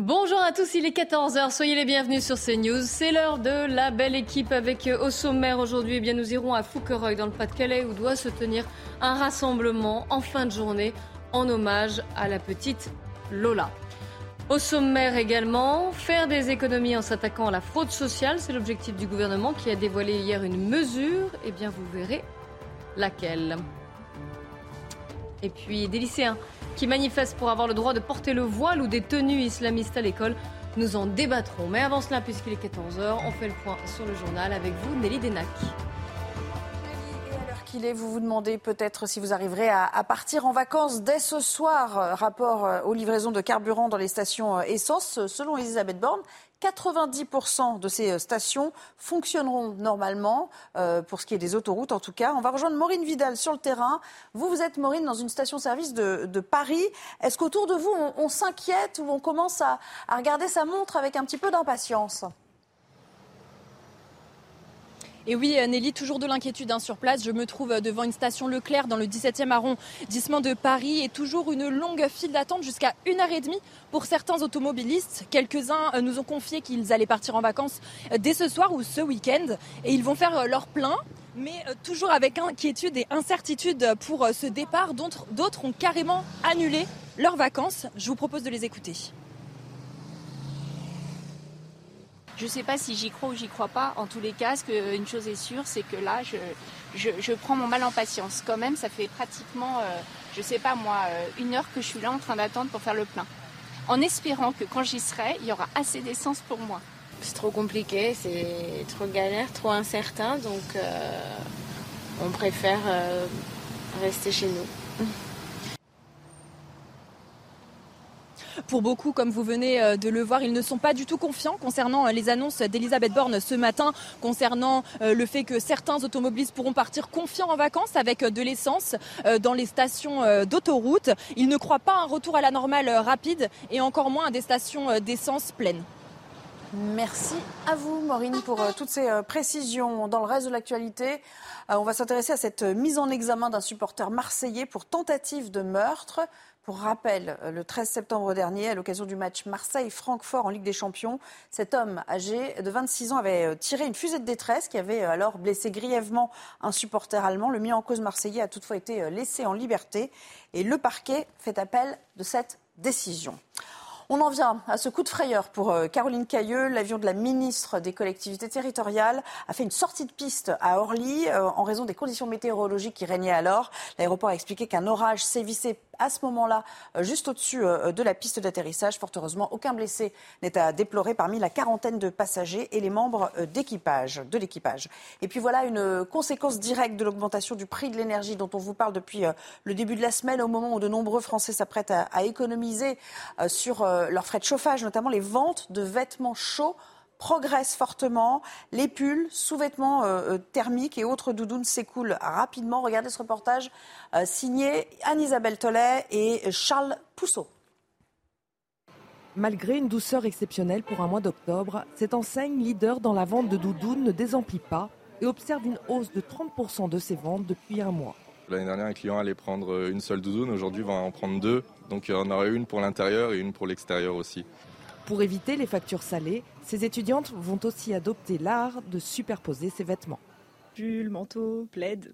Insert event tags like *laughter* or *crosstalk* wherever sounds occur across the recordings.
Bonjour à tous, il est 14h, soyez les bienvenus sur CNews. C'est l'heure de la belle équipe avec euh, au sommaire aujourd'hui, eh bien nous irons à Fouquereuil dans le Pas-de-Calais où doit se tenir un rassemblement en fin de journée en hommage à la petite Lola. Au sommaire également, faire des économies en s'attaquant à la fraude sociale, c'est l'objectif du gouvernement qui a dévoilé hier une mesure. Eh bien, vous verrez laquelle. Et puis, des lycéens qui manifestent pour avoir le droit de porter le voile ou des tenues islamistes à l'école. Nous en débattrons. Mais avant cela, puisqu'il est 14h, on fait le point sur le journal avec vous, Nelly Denac qu'il est, vous vous demandez peut-être si vous arriverez à, partir en vacances dès ce soir. Rapport euh, aux livraisons de carburant dans les stations euh, essence. Selon Elisabeth Borne, 90% de ces euh, stations fonctionneront normalement, euh, pour ce qui est des autoroutes en tout cas. On va rejoindre Maureen Vidal sur le terrain. Vous, vous êtes Maureen dans une station-service de, Paris. Est-ce qu'autour de vous, on, s'inquiète ou on commence à regarder sa montre avec un petit peu d'impatience? Et oui, Nelly, toujours de l'inquiétude hein, sur place. Je me trouve devant une station Leclerc dans le 17e arrondissement de Paris et toujours une longue file d'attente jusqu'à une heure et demie pour certains automobilistes. Quelques-uns euh, nous ont confié qu'ils allaient partir en vacances euh, dès ce soir ou ce week-end et ils vont faire euh, leur plein mais toujours avec inquiétude et incertitude pour ce départ. D'autres ont carrément annulé leurs vacances. Je vous propose de les écouter. Je ne sais pas si j'y crois ou j'y crois pas. En tous les cas, une chose est sûre, c'est que là, je, prends mon mal en patience. Quand même, ça fait pratiquement, euh, je ne sais pas moi, euh, une heure que je suis là en train d'attendre pour faire le plein. En espérant que quand j'y serai, il y aura assez d'essence pour moi. C'est trop compliqué, c'est trop galère, trop incertain, donc euh, on préfère rester chez nous. Pour beaucoup, comme vous venez euh, de le voir, ils ne sont pas du tout confiants concernant euh, les annonces d'Elisabeth Borne ce matin, concernant euh, le fait que certains automobilistes pourront partir confiants en vacances avec de l'essence dans les stations d'autoroute. Ils ne croient pas à un retour à la normale rapide et encore moins à des stations d'essence pleines. Merci à vous, Maureen, pour toutes ces précisions. Dans le reste de l'actualité, on va s'intéresser à cette mise en examen d'un supporter marseillais pour tentative de meurtre. Pour rappel, euh, le 13 septembre dernier, à l'occasion du match Marseille-Francfort en Ligue des Champions, cet homme âgé de 26 ans avait euh, tiré une fusée de détresse qui avait euh, alors blessé grièvement un supporter allemand. Le mis en cause marseillais a toutefois été laissé en liberté et le parquet fait appel de cette décision. On en vient à ce coup de frayeur pour euh, Caroline Cailleux. L'avion de la ministre des collectivités territoriales a fait une sortie de piste à Orly euh, en raison des conditions météorologiques qui régnaient alors. L'aéroport a expliqué qu'un orage sévissait à ce moment-là euh, juste au-dessus de la piste d'atterrissage. Fort heureusement, aucun blessé n'est à déplorer parmi la quarantaine de passagers et les membres d'équipage, de l'équipage. Et puis voilà une conséquence directe de l'augmentation du prix de l'énergie dont on vous parle depuis le début de la semaine, au moment où de nombreux Français s'apprêtent à, économiser sur euh, leurs frais de chauffage, notamment les ventes de vêtements chauds progressent fortement. Les pulls, sous-vêtements euh, euh, thermiques et autres doudounes s'écoulent rapidement. Regardez ce reportage signé Anne-Isabelle Tollet et Charles Pousseau. Malgré une douceur exceptionnelle pour un mois d'octobre, cette enseigne leader dans la vente de doudounes ne désemplit pas et observe une hausse de 30% de ses ventes depuis un mois. L'année dernière, un client allait prendre une seule doudoune. Aujourd'hui, il va en prendre deux. Donc il y en aura une pour l'intérieur et une pour l'extérieur aussi. Pour éviter les factures salées, ces étudiantes vont aussi adopter l'art de superposer ces vêtements. Pull, manteau, plaid,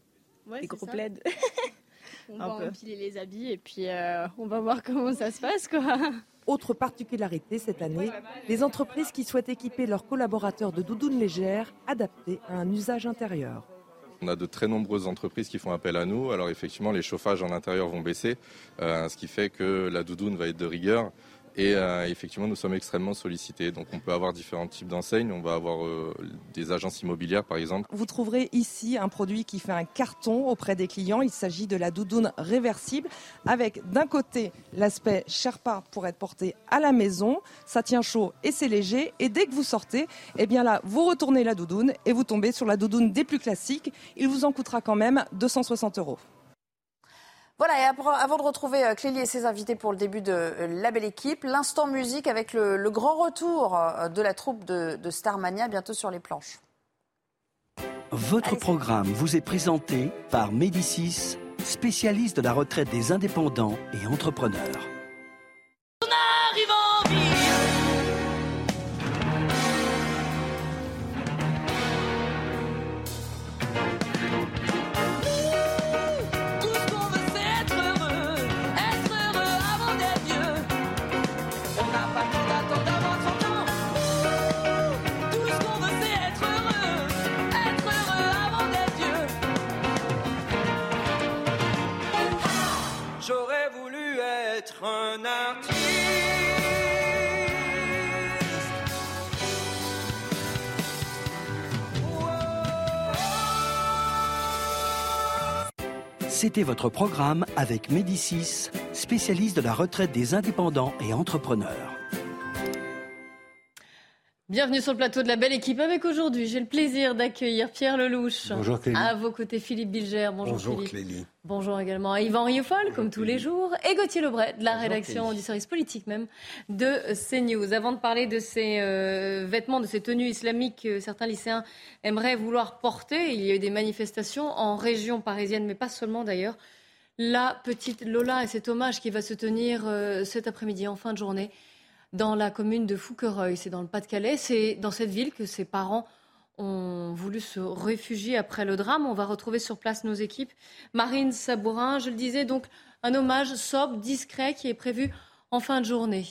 des gros plaids. *laughs* *laughs* on va empiler les habits et puis euh, on va voir comment ça se passe. Quoi. *laughs* Autre particularité cette année, les entreprises qui souhaitent équiper leurs collaborateurs de doudounes légères adaptées à un usage intérieur. On a de très nombreuses entreprises qui font appel à nous. Alors effectivement, les chauffages en intérieur vont baisser, euh, ce qui fait que la doudoune va être de rigueur. Et euh, effectivement, nous sommes extrêmement sollicités. Donc, on peut avoir différents types d'enseignes. On va avoir euh, des agences immobilières, par exemple. Vous trouverez ici un produit qui fait un carton auprès des clients. Il s'agit de la doudoune réversible, avec d'un côté l'aspect Sherpa pour être porté à la maison. Ça tient chaud et c'est léger. Et dès que vous sortez, eh bien là, vous retournez la doudoune et vous tombez sur la doudoune des plus classiques. Il vous en coûtera quand même 260 euros. Voilà, et avant de retrouver euh, Clélie et ses invités pour le début de euh, La Belle Équipe, l'instant musique avec le, grand retour euh, de la troupe de, Starmania bientôt sur les planches. Votre programme vous est présenté par Médicis, spécialiste de la retraite des indépendants et entrepreneurs. Votre programme avec Médicis, spécialiste de la retraite des indépendants et entrepreneurs. Bienvenue sur le plateau de la belle équipe avec aujourd'hui. J'ai le plaisir d'accueillir Pierre Lelouch. Bonjour Clélie. À vos côtés Philippe Bilger. Bonjour, Bonjour Clélie. Bonjour également à Yvan Rioufol, comme tous les jours, et Gauthier Lebret, de la rédaction du service politique même de CNews. Avant de parler de ces euh, vêtements, de ces tenues islamiques que certains lycéens aimeraient vouloir porter, il y a eu des manifestations en région parisienne, mais pas seulement d'ailleurs. La petite Lola et cet hommage qui va se tenir euh, cet après-midi en fin de journée dans la commune de Fouquereuil. C'est dans le Pas-de-Calais. C'est dans cette ville que ses parents ont voulu se réfugier après le drame. On va retrouver sur place nos équipes. Marine Sabourin, je le disais, donc un hommage sobre, discret qui est prévu en fin de journée.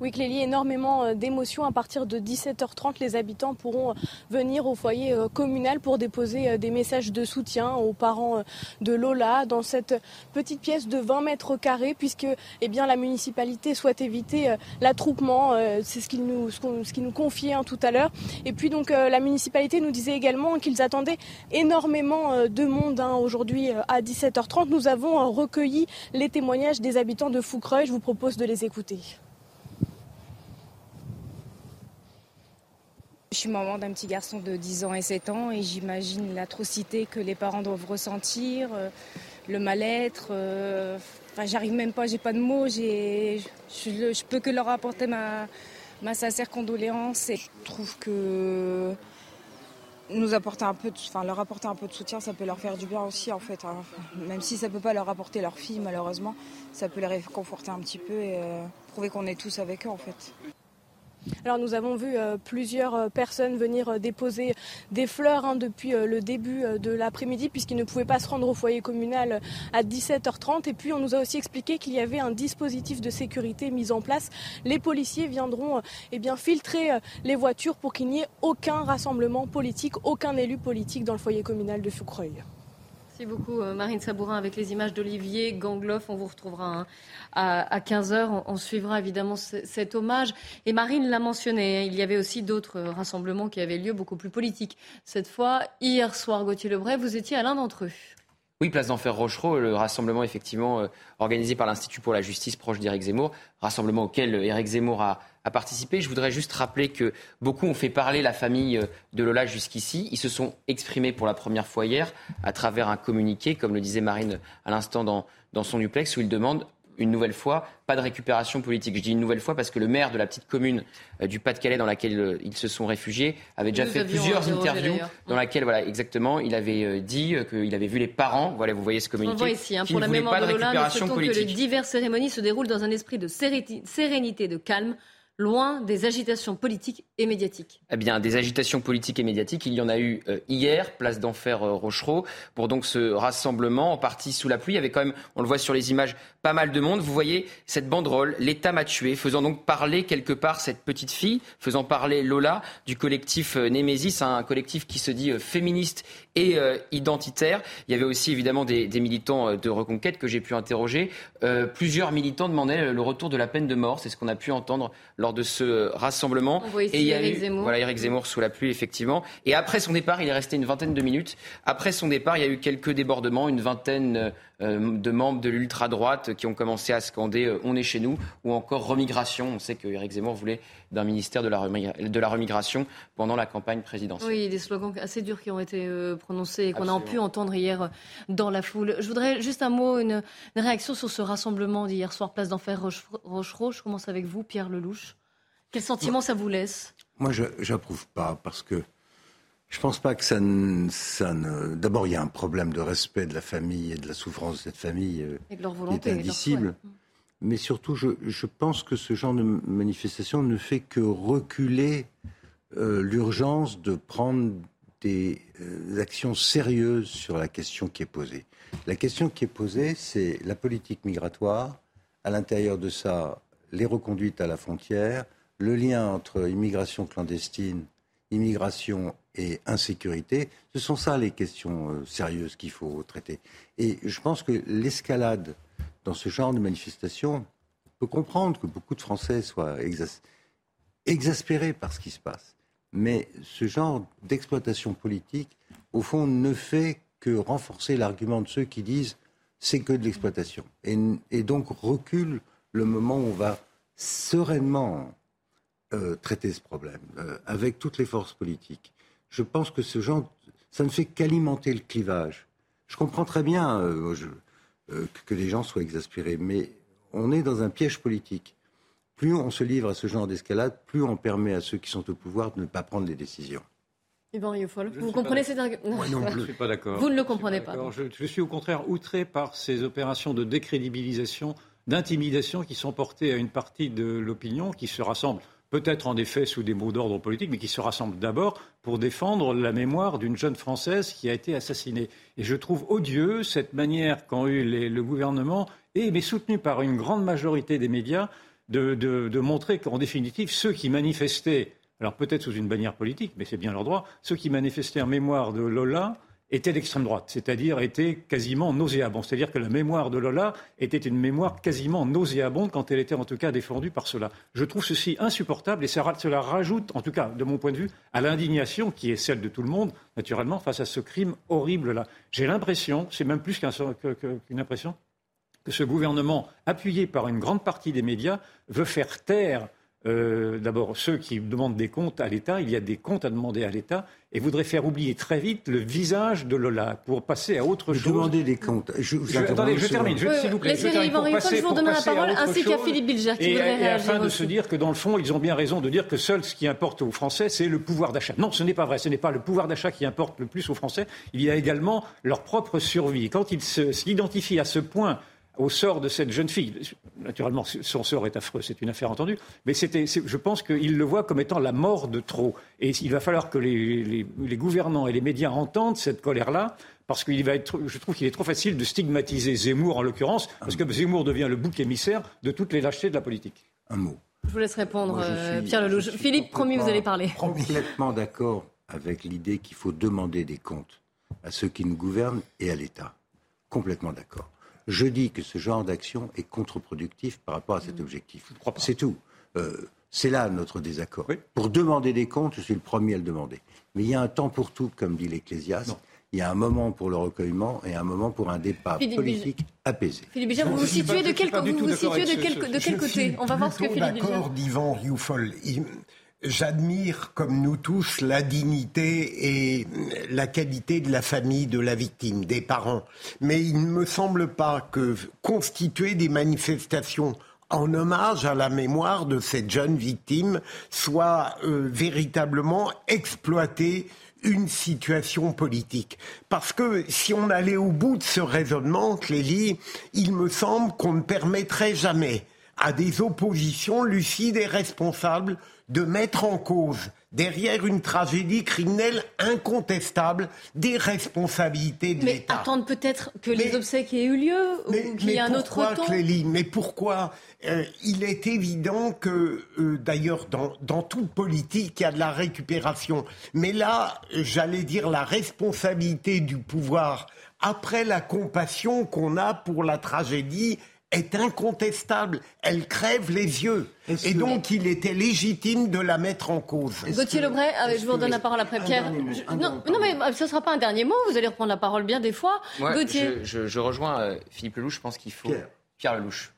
Oui, Clélie, énormément euh, d'émotions. À partir de 17h30, les habitants pourront euh, venir au foyer euh, communal pour déposer des messages de soutien aux parents de Lola dans cette petite pièce de 20 mètres carrés, puisque eh la municipalité souhaite éviter l'attroupement. C'est ce qu'il nous, ce confiait hein, tout à l'heure. Et puis, donc, la municipalité nous disait également qu'ils attendaient énormément de monde hein, aujourd'hui à 17h30. Nous avons recueilli les témoignages des habitants de Foucreuil. Je vous propose de les écouter. Je suis maman d'un petit garçon de 10 ans et 7 ans et j'imagine l'atrocité que les parents doivent ressentir, euh, le mal-être. Euh, enfin, j'arrive même pas, j'ai pas de mots, je, je, peux que leur apporter ma, ma sincère condoléance. Et je trouve que nous apporter un peu de, enfin, leur apporter un peu de soutien, ça peut leur faire du bien aussi en fait. Hein. Même si ça peut pas leur apporter leur fille malheureusement, ça peut les réconforter un petit peu et euh, prouver qu'on est tous avec eux en fait. Alors nous avons vu euh, plusieurs euh, personnes venir euh, déposer des fleurs hein, depuis le début de l'après-midi puisqu'ils ne pouvaient pas se rendre au foyer communal à 17h30 et puis on nous a aussi expliqué qu'il y avait un dispositif de sécurité mis en place. Les policiers viendront eh filtrer les voitures pour qu'il n'y ait aucun rassemblement politique, aucun élu politique dans le foyer communal de Foucreuil. Merci beaucoup euh, Marine Sabourin avec les images d'Olivier Gangloff. On vous retrouvera hein, à 15h. On suivra évidemment cet hommage. Et Marine l'a mentionné, hein, il y avait aussi d'autres rassemblements qui avaient lieu, beaucoup plus politiques. Cette fois, hier soir, Gauthier Lebray, vous étiez à l'un d'entre eux. Oui, place d'Enfer Rochereau, le rassemblement effectivement euh, organisé par l'Institut pour la justice proche d'Éric Zemmour, rassemblement auquel Éric Zemmour a, participé. Je voudrais juste rappeler que beaucoup ont fait parler la famille euh, de Lola jusqu'ici. Ils se sont exprimés pour la première fois hier à travers un communiqué, comme le disait Marine à l'instant dans, dans son duplex, où ils demandent une nouvelle fois, pas de récupération politique. Je dis une nouvelle fois parce que le maire de la petite commune euh, du Pas-de-Calais dans laquelle euh, ils se sont réfugiés avait déjà fait plusieurs interviews dans laquelle, voilà, exactement, il avait dit qu'il avait vu les parents. Voilà, vous voyez ce communiqué. On voit ici, hein, pour la mémoire de, Lola, nous que les diverses cérémonies se déroulent dans un esprit de sérénité, de calme loin des agitations politiques et médiatiques Eh bien, des agitations politiques et médiatiques, il y en a eu euh, hier, place d'Enfer euh, Rochereau, pour donc ce rassemblement, en partie sous la pluie. Avait quand même, on le voit sur les images, pas mal de monde. Vous voyez cette banderole, l'État m'a tué, faisant donc parler quelque part cette petite fille, faisant parler Lola du collectif euh, Némésis, un collectif qui se dit féministe et identitaire. Il y avait aussi évidemment des, militants de reconquête que j'ai pu interroger. plusieurs militants demandaient le retour de la peine de mort, c'est ce qu'on a pu entendre lors de ce rassemblement. et il y a eu, Zemmour. Voilà, Eric Zemmour sous la pluie, effectivement. Et après son départ, il est resté une vingtaine de minutes. Après son départ, il y a eu quelques débordements, une vingtaine euh, de membres de l'ultra-droite qui ont commencé à scander euh, On est chez nous ou encore remigration. On sait que Eric Zemmour voulait d'un ministère de la, de la remigration pendant la campagne présidentielle. Oui, des slogans assez durs qui ont été euh, prononcés et qu'on a pu entendre hier dans la foule. Je voudrais juste un mot, une, réaction sur ce rassemblement d'hier soir, place d'Enfer Rochereau. Je commence avec vous, Pierre Lelouch. Quel sentiment ça vous laisse? Moi, je n'approuve pas parce que je ne pense pas que ça ne. Ça ne... D'abord, il y a un problème de respect de la famille et de la souffrance de cette famille euh, et de leur volonté, qui est indicible. Mais surtout, je, pense que ce genre de manifestation ne fait que reculer euh, l'urgence de prendre des euh, actions sérieuses sur la question qui est posée. La question qui est posée, c'est la politique migratoire. À l'intérieur de ça, les reconduites à la frontière, le lien entre immigration clandestine, immigration et insécurité, ce sont ça les questions euh, sérieuses qu'il faut traiter. Et je pense que l'escalade dans ce genre de manifestation peut comprendre que beaucoup de Français soient exaspérés par ce qui se passe. Mais ce genre d'exploitation politique au fond, ne fait que renforcer l'argument de ceux qui disent c'est que de l'exploitation. Et, donc recule le moment où on va sereinement euh, traiter ce problème, euh, avec toutes les forces politiques. Je pense que ce genre, ça ne fait qu'alimenter le clivage. Je comprends très bien euh, que les gens soient exaspérés, mais on est dans un piège politique. Plus on se livre à ce genre d'escalade, plus on permet à ceux qui sont au pouvoir de ne pas prendre les décisions. Vous comprenez cet argument *laughs* non, je ne suis pas d'accord. Vous ne le comprenez pas. Je, suis au contraire outré par ces opérations de décrédibilisation, d'intimidation qui sont portées à une partie de l'opinion qui se rassemble peut-être en effet sous des mots d'ordre politique, mais qui se rassemble d'abord pour défendre la mémoire d'une jeune Française qui a été assassinée. Et je trouve odieux cette manière qu'ont eu le gouvernement, et mais soutenu par une grande majorité des médias, de, de montrer qu'en définitive, ceux qui manifestaient alors peut-être sous une bannière politique, mais c'est bien leur droit, ceux qui manifestaient en mémoire de Lola étaient d'extrême droite, c'est-à-dire étaient quasiment nauséabonds. C'est-à-dire que la mémoire de Lola était une mémoire quasiment nauséabonde quand elle était en tout cas défendue par cela. Je trouve ceci insupportable et cela rajoute, en tout cas de mon point de vue, à l'indignation qui est celle de tout le monde, naturellement, face à ce crime horrible-là. J'ai l'impression, c'est même plus qu'une impression, que ce gouvernement, appuyé par une grande partie des médias, veut faire taire euh, d'abord ceux qui demandent des comptes à l'État, il y a des comptes à demander à l'État, et voudrait faire oublier très vite le visage de Lola pour passer à autre chose. Demander des comptes. Je, attendez, je termine, je, s'il vous plaît. Je, termine pour passer, je vous donne la parole, ainsi qu'à Philippe Bilger qui et, voudrait et réagir. afin de se dire que dans le fond, ils ont bien raison de dire que seul ce qui importe aux Français, c'est le pouvoir d'achat. Non, ce n'est pas vrai. Ce n'est pas le pouvoir d'achat qui importe le plus aux Français. Il y a également leur propre survie. Quand ils s'identifient à ce point au sort de cette jeune fille. Naturellement, son sort est affreux, c'est une affaire entendue, mais je pense qu'il le voit comme étant la mort de trop. Et il va falloir que les, gouvernants et les médias entendent cette colère-là, parce qu'il va être, je trouve qu'il est trop facile de stigmatiser Zemmour en l'occurrence, parce que Zemmour devient le bouc émissaire de toutes les lâchetés de la politique. Un mot. Je vous laisse répondre, euh, Pierre Lelouch. Philippe, promis, vous allez parler. Complètement d'accord avec l'idée qu'il faut demander des comptes à ceux qui nous gouvernent et à l'État. Complètement d'accord. Je dis que ce genre d'action est contre-productif par rapport à cet objectif. C'est tout. Euh, c'est là notre désaccord. Pour demander des comptes, je suis le premier à le demander. Mais il y a un temps pour tout, comme dit l'Ecclésiaste. Il y a un moment pour le recueillement et un moment pour un débat politique apaisé. Philippe vous vous situez de quel, vous vous situez de quel, de quel côté On va voir ce que Philippe Bijard... d'accord d'Yvan Rioufol j'admire, comme nous tous, la dignité et la qualité de la famille de la victime, des parents. Mais il ne me semble pas que constituer des manifestations en hommage à la mémoire de cette jeune victime soit euh, véritablement exploiter une situation politique. Parce que si on allait au bout de ce raisonnement, Clélie, il me semble qu'on ne permettrait jamais à des oppositions lucides et responsables de mettre en cause, derrière une tragédie criminelle incontestable, des responsabilités de l'État. Mais attendre peut-être que les obsèques aient eu lieu ou qu'il y ait un autre temps Clélie, Mais pourquoi euh, Il est évident que, euh, d'ailleurs, dans, dans toute politique, il y a de la récupération. Mais là, j'allais dire la responsabilité du pouvoir après la compassion qu'on a pour la tragédie est incontestable. Elle crève les yeux. Et donc, il était légitime de la mettre en cause. Gauthier Lebray, euh, je vous redonne la parole après Pierre. non, mais euh, ce ne sera pas un dernier mot. Vous allez reprendre la parole bien des fois. Gauthier. Je, rejoins euh, Philippe Lelouch. Je pense qu'il faut. Pierre, Lelouch.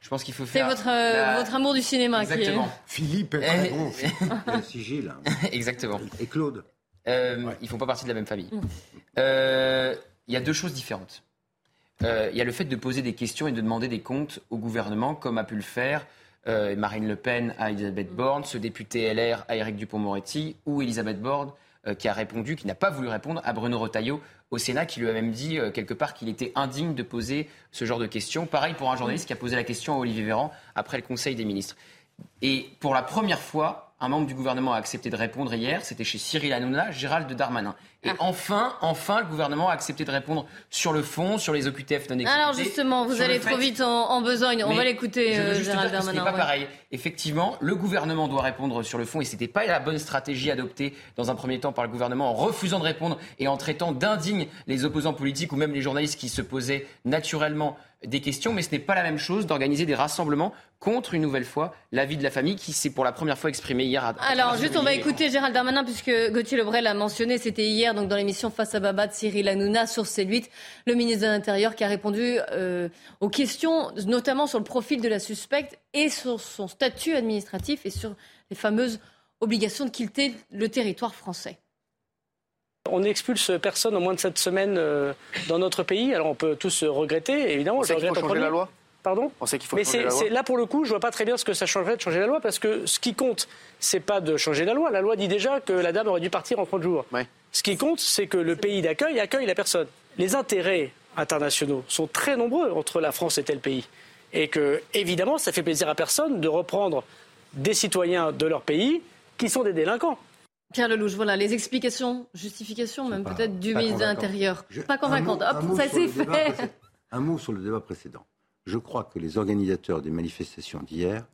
Je pense qu'il faut faire. C'est votre, votre amour du cinéma Exactement. qui Philippe est très bon. *laughs* Sigil. *laughs* Exactement. Et Claude. Ils ne font pas partie de la même famille. Il y a deux choses différentes. Euh, il y a le fait de poser des questions et de demander des comptes au gouvernement, comme a pu le faire euh, Marine Le Pen à Elisabeth Borne, ce député LR à Éric Dupont-Moretti, ou Elisabeth Borne euh, qui a répondu, qui n'a pas voulu répondre à Bruno Retailleau au Sénat, qui lui a même dit quelque part qu'il était indigne de poser ce genre de questions. Pareil pour un journaliste qui a posé la question à Olivier Véran après le Conseil des ministres. Et pour la première fois, un membre du gouvernement a accepté de répondre hier. C'était chez Cyril Hanouna, Gérald Darmanin. Et ah. enfin, enfin, le gouvernement a accepté de répondre sur le fond, sur les OQTF non exécutés. Alors justement, vous allez trop vite en, besogne. On va l'écouter, euh, Gérald Darmanin. Ce n'est pas pareil. Effectivement, le gouvernement doit répondre sur le fond et ce n'était pas la bonne stratégie adoptée dans un premier temps par le gouvernement en refusant de répondre et en traitant d'indignes les opposants politiques ou même les journalistes qui se posaient naturellement des questions, mais ce n'est pas la même chose d'organiser des rassemblements contre une nouvelle fois la vie de la famille qui s'est pour la première fois exprimée hier. À, Alors juste, on va écouter Gérald Darmanin puisque Gauthier Lebray l'a mentionné, c'était hier donc dans l'émission Face à Baba de Cyril Hanouna sur C8, le ministre de l'Intérieur qui a répondu euh, aux questions, notamment sur le profil de la suspecte et sur son statut administratif et sur les fameuses obligations de quitter le territoire français. On expulse personne en moins de cette semaine euh, dans notre pays. Alors on peut tous regretter, évidemment. On sait qu'il faut changer la loi Pardon On sait qu'il faut Mais changer la loi. là, pour le coup, je vois pas très bien ce que ça changerait de changer la loi, parce que ce qui compte, c'est pas de changer la loi. La loi dit déjà que la dame aurait dû partir en 30 jours. Ce qui compte, c'est que le pays d'accueil accueille la personne. Les intérêts internationaux sont très nombreux entre la France et tel pays. Et que, évidemment, ça fait plaisir à personne de reprendre des citoyens de leur pays qui sont des délinquants. Pierre Lelouch, voilà les explications, justifications même peut-être du ministre de l'Intérieur. Pas convaincante. Hop, ça s'est fait. Un mot sur le débat précédent. Je crois que les organisateurs des manifestations d'hier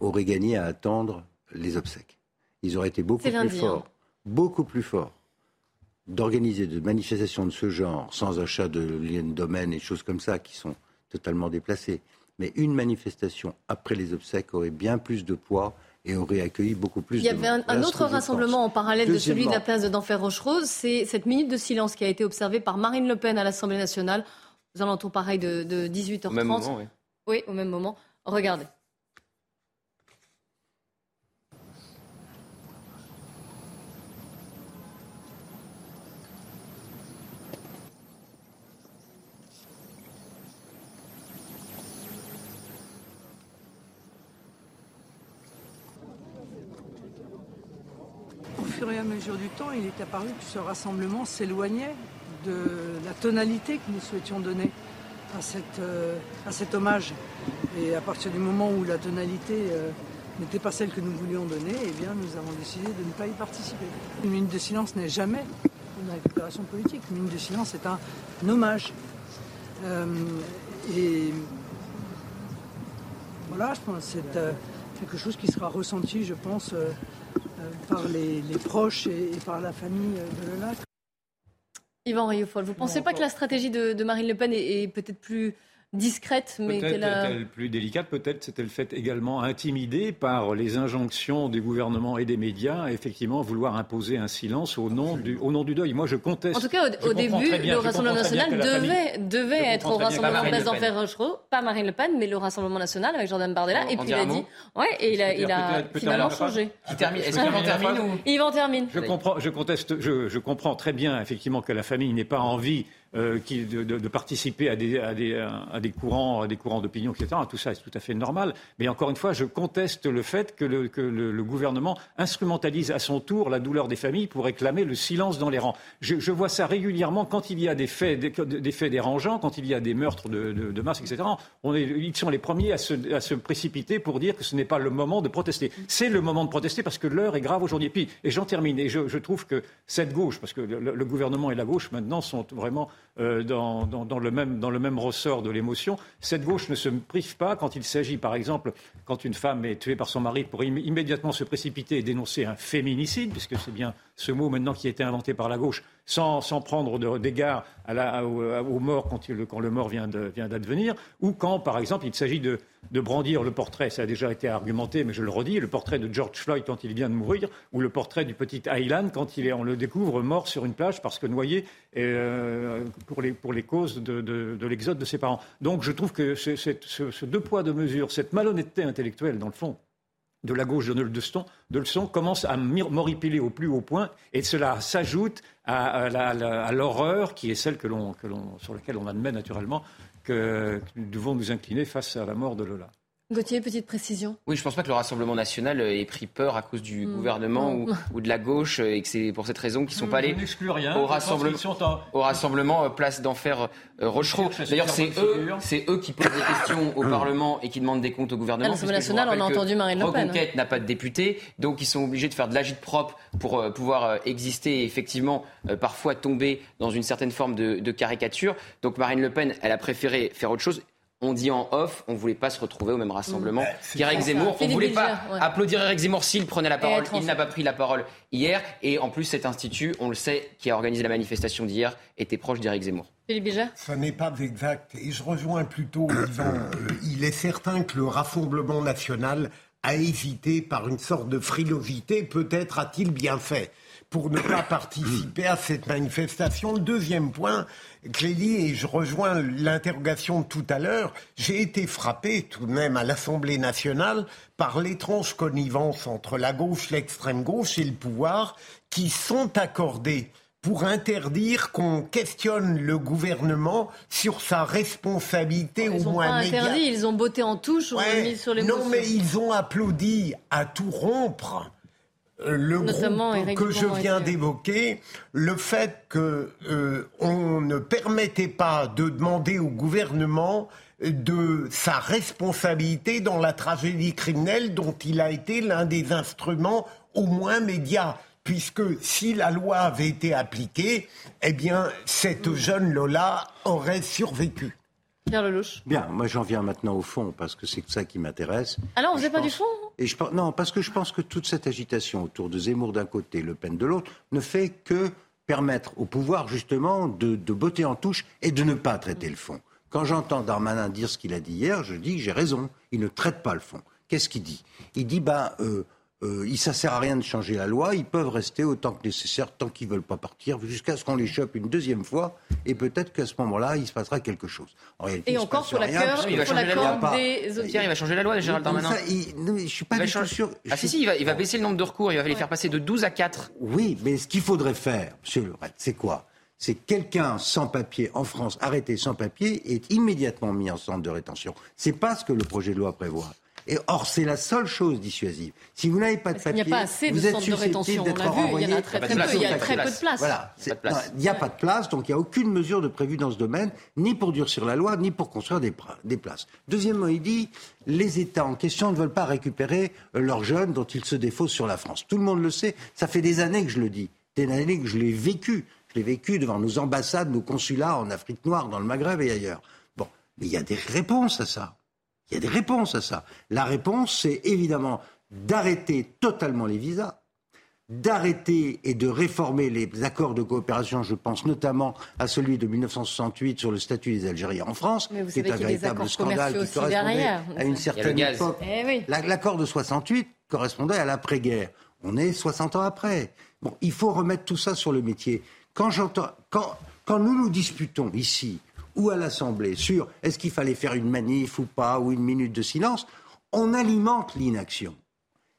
auraient gagné à attendre les obsèques. Ils auraient été beaucoup plus forts, beaucoup plus forts d'organiser des manifestations de ce genre sans achat de liens de domaine et choses comme ça qui sont totalement déplacées. Mais une manifestation après les obsèques aurait bien plus de poids et aurait accueilli beaucoup plus de Il y avait un, autre rassemblement en parallèle de celui de la place de d'Enfer Rocherose. C'est cette minute de silence qui a été observée par Marine Le Pen à l'Assemblée nationale, aux alentours pareil de, de 18h30. Au même moment, oui. Oui, au même moment. Regardez. Fur et à mesure du temps, il est apparu que ce rassemblement s'éloignait de la tonalité que nous souhaitions donner à, cette, euh, à cet hommage. Et à partir du moment où la tonalité euh, n'était pas celle que nous voulions donner, eh bien, nous avons décidé de ne pas y participer. Une minute de silence n'est jamais une récupération politique. Une minute de silence est un, hommage. Euh, et voilà, je pense c'est quelque chose qui sera ressenti, je pense, par les, proches et, par la famille de Lola. Yvan Rioufol, vous ne pensez pas que la stratégie de, Marine Le Pen est peut-être plus discrète, mais qu'elle a... plus délicate, peut-être c'était le fait également intimidé par les injonctions du gouvernement et des médias, effectivement, vouloir imposer un silence au nom du, au nom du deuil. Moi, je conteste. En tout cas, au, début, le Rassemblement national devait, devait être au Rassemblement d'Enfer Rochereau, pas Marine Le Pen, mais le Rassemblement national avec Jordan Bardella. et puis il a dit, ouais, et il a, il a finalement changé. Est-ce qu'il en termine ou... Il en termine. Je comprends, je conteste, je, je comprends très bien effectivement que la famille n'ait pas envie euh, de, participer à des, courants, à des courants d'opinion, etc. Tout ça est tout à fait normal. Mais encore une fois, je conteste le fait que le, gouvernement instrumentalise à son tour la douleur des familles pour réclamer le silence dans les rangs. Je, vois ça régulièrement quand il y a des faits, dérangeants, quand il y a des meurtres de, de, masse, etc. Ils sont les premiers à se, précipiter pour dire que ce n'est pas le moment de protester. C'est le moment de protester parce que l'heure est grave aujourd'hui. Et j'en termine, et je, trouve que cette gauche, parce que le gouvernement et la gauche maintenant sont vraiment euh, dans, le même, ressort de l'émotion. Cette gauche ne se prive pas quand il s'agit, par exemple, quand une femme est tuée par son mari, pour immédiatement se précipiter et dénoncer un féminicide, puisque c'est bien ce mot maintenant qui a été inventé par la gauche, sans, prendre d'égard aux, morts quand, le mort vient d'advenir, ou quand, par exemple, il s'agit de, brandir le portrait, ça a déjà été argumenté, mais je le redis, le portrait de George Floyd quand il vient de mourir, ou le portrait du petit Aylan quand on le découvre mort sur une plage parce que noyé euh, pour, les, causes de, de, de l'exode de ses parents. Donc je trouve que ce, ce deux poids, deux mesures, cette malhonnêteté intellectuelle, dans le fond, de la gauche de Leçon, de commence à m'horripiler au plus haut point, et cela s'ajoute à, l'horreur qui est celle que sur laquelle on admet naturellement que nous devons nous incliner face à la mort de Lola. Gauthier, petite précision. Oui, je ne pense pas que le Rassemblement national ait pris peur à cause du hmm. gouvernement Ou, de la gauche et que c'est pour cette raison qu'ils ne sont pas allés au, rassemblement, euh, place d'enfer euh, Rochereau. D'ailleurs, c'est eux, c'est eux qui posent des questions au Parlement et qui demandent des comptes au gouvernement. L'Assemblée nationale, on a entendu Marine Le Pen. Reconquête n'a pas de députés, donc ils sont obligés de faire de l'agite propre pour euh, pouvoir exister et effectivement parfois tomber dans une certaine forme de, de caricature. Donc Marine Le Pen, elle a préféré faire autre chose on dit en off, on ne voulait pas se retrouver au même rassemblement mmh. qu'Éric Zemmour. On ne voulait pas applaudir Eric Zemmour s'il prenait la parole. Il n'a pas pris la parole hier. Et en plus, cet institut, on le sait, qui a organisé la manifestation d'hier, était proche d'Éric Zemmour. Philippe Ce n'est pas exact. Et je rejoins plutôt Yvan. Euh, il est certain que le Rassemblement national a hésité par une sorte de frilosité. Peut-être a-t-il bien fait pour ne pas participer à cette manifestation. Le deuxième point, Clélie, et je rejoins l'interrogation de tout à l'heure, j'ai été frappé tout de même à l'Assemblée nationale par l'étrange connivence entre la gauche, l'extrême gauche et le pouvoir qui sont accordés pour interdire qu'on questionne le gouvernement sur sa responsabilité au moins pas interdit, ils ont botté en touche, on mis sur les Non, mais ils ont applaudi à tout rompre euh, le groupe que je viens d'évoquer, le fait qu'on euh, ne permettait pas de demander au gouvernement de sa responsabilité dans la tragédie criminelle dont il a été l'un des instruments au moins médias puisque si la loi avait été appliquée, eh bien, cette jeune Lola aurait survécu. Pierre Lelouch. Bien, moi j'en viens maintenant au fond, parce que c'est ça qui m'intéresse. Alors, ah vous n'êtes pas du fond et je, Non, parce que je pense que toute cette agitation autour de Zemmour d'un côté, Le Pen de l'autre, ne fait que permettre au pouvoir justement de, de botter en touche et de ne pas traiter le fond. Quand j'entends Darmanin dire ce qu'il a dit hier, je dis j'ai raison, il ne traite pas le fond. Qu'est-ce qu'il dit? Il dit ben, euh, euh, il, ça sert à rien de changer la loi. Ils peuvent rester autant que nécessaire, tant qu'ils veulent pas partir, jusqu'à ce qu'on les chope une deuxième fois. Et peut-être qu'à ce moment-là, il se passera quelque chose. et encore pour l'accord des autres. il va changer la loi, Gérald Darmanin. Ça, je suis pas du tout sûr. Ah si, si, il va, il va baisser le nombre de recours. Il va les faire passer de 12 à 4. Oui, mais ce qu'il faudrait faire, monsieur Le c'est quoi? C'est quelqu'un sans papier en France, arrêté sans papier, est immédiatement mis en centre de rétention. C'est pas ce que le projet de loi prévoit. Et or, c'est la seule chose dissuasive. Si vous n'avez pas de papier, vous êtes susceptible d'être renvoyé. Il y a très, peu, il y a très peu de place. Voilà, il n'y a pas de place, donc il n'y a aucune mesure de prévue dans ce domaine, ni pour durcir la loi, ni pour construire des, des places. Deuxièmement, il dit les États en question ne veulent pas récupérer euh, leurs jeunes dont ils se défaussent sur la France. Tout le monde le sait. Ça fait des années que je le dis, des années que je l'ai vécu. Je l'ai vécu devant nos ambassades, nos consulats en Afrique noire, dans le Maghreb et ailleurs. Bon, mais il y a des réponses à ça. Il y a des réponses à ça. La réponse, c'est évidemment d'arrêter totalement les visas, d'arrêter et de réformer les accords de coopération. Je pense notamment à celui de 1968 sur le statut des Algériens en France, qui est un véritable scandale qui correspondait à une certaine époque. Eh l'accord de 68 correspondait à l'après-guerre. On est 60 ans après. Bon, il faut remettre tout ça sur le métier. Quand quand, quand nous nous disputons ici ou à l'Assemblée sur est-ce qu'il fallait faire une manif ou pas, ou une minute de silence, on alimente l'inaction.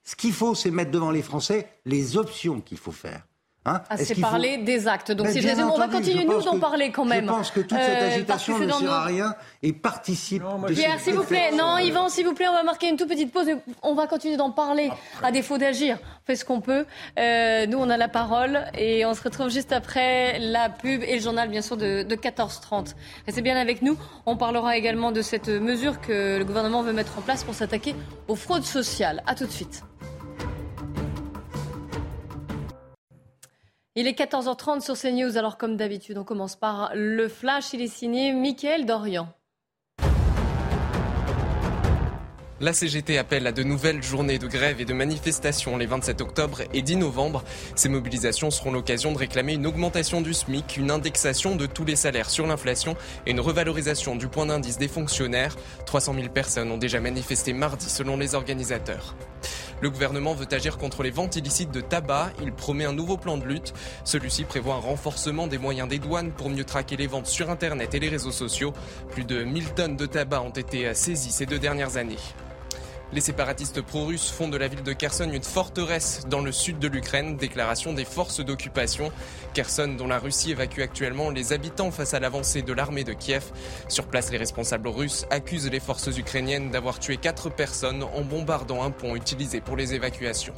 Ce qu'il faut, c'est mettre devant les Français les options qu'il faut faire. Hein ah, c'est parler des actes. Donc, si je résume, on va continuer nous d'en parler quand même. Je pense que toute cette euh, agitation ne sert à rien et participe. Non, Pierre, s'il vous plaît. Non, Yvan, s'il vous plaît, on va marquer une toute petite pause. On va continuer d'en parler, à défaut d'agir. On fait ce qu'on peut. Euh, nous, on a la parole et on se retrouve juste après la pub et le journal, bien sûr, de, de 14h30. Restez bien avec nous. On parlera également de cette mesure que le gouvernement veut mettre en place pour s'attaquer aux fraudes sociales. À tout de suite. Il est 14h30 sur CNews. Alors, comme d'habitude, on commence par le flash. Il est signé Mickaël Dorian. La CGT appelle à de nouvelles journées de grève et de manifestations les 27 octobre et 10 novembre. Ces mobilisations seront l'occasion de réclamer une augmentation du SMIC, une indexation de tous les salaires sur l'inflation et une revalorisation du point d'indice des fonctionnaires. 300 000 personnes ont déjà manifesté mardi selon les organisateurs. Le gouvernement veut agir contre les ventes illicites de tabac. Il promet un nouveau plan de lutte. Celui-ci prévoit un renforcement des moyens des douanes pour mieux traquer les ventes sur Internet et les réseaux sociaux. Plus de 1000 tonnes de tabac ont été saisies ces deux dernières années. Les séparatistes pro-russes font de la ville de Kherson une forteresse dans le sud de l'Ukraine. Déclaration des forces d'occupation. Kherson, dont la Russie évacue actuellement les habitants face à l'avancée de l'armée de Kiev. Sur place, les responsables russes accusent les forces ukrainiennes d'avoir tué quatre personnes en bombardant un pont utilisé pour les évacuations.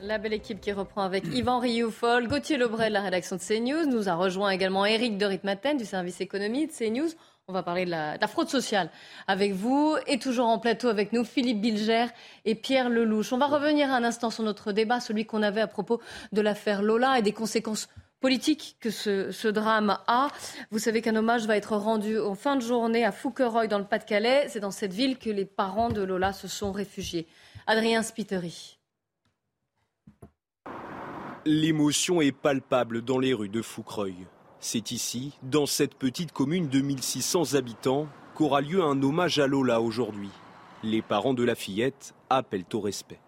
La belle équipe qui reprend avec Yvan Rioufol, Gauthier Lebray de la rédaction de CNews. Nous a rejoint également Eric de Ritmaten du service économie de CNews. On va parler de la, fraude sociale avec vous et toujours en plateau avec nous Philippe Bilger et Pierre Lelouch. On va revenir un instant sur notre débat, celui qu'on avait à propos de l'affaire Lola et des conséquences politiques que ce, drame a. Vous savez qu'un hommage va être rendu en fin de journée à Fouquerolles dans le Pas-de-Calais. C'est dans cette ville que les parents de Lola se sont réfugiés. Adrien Spiteri. L'émotion est palpable dans les rues de Fouquerolles. C'est ici, dans cette petite commune de 1600 habitants, qu'aura lieu un hommage à Lola aujourd'hui. Les parents de la fillette appellent au respect.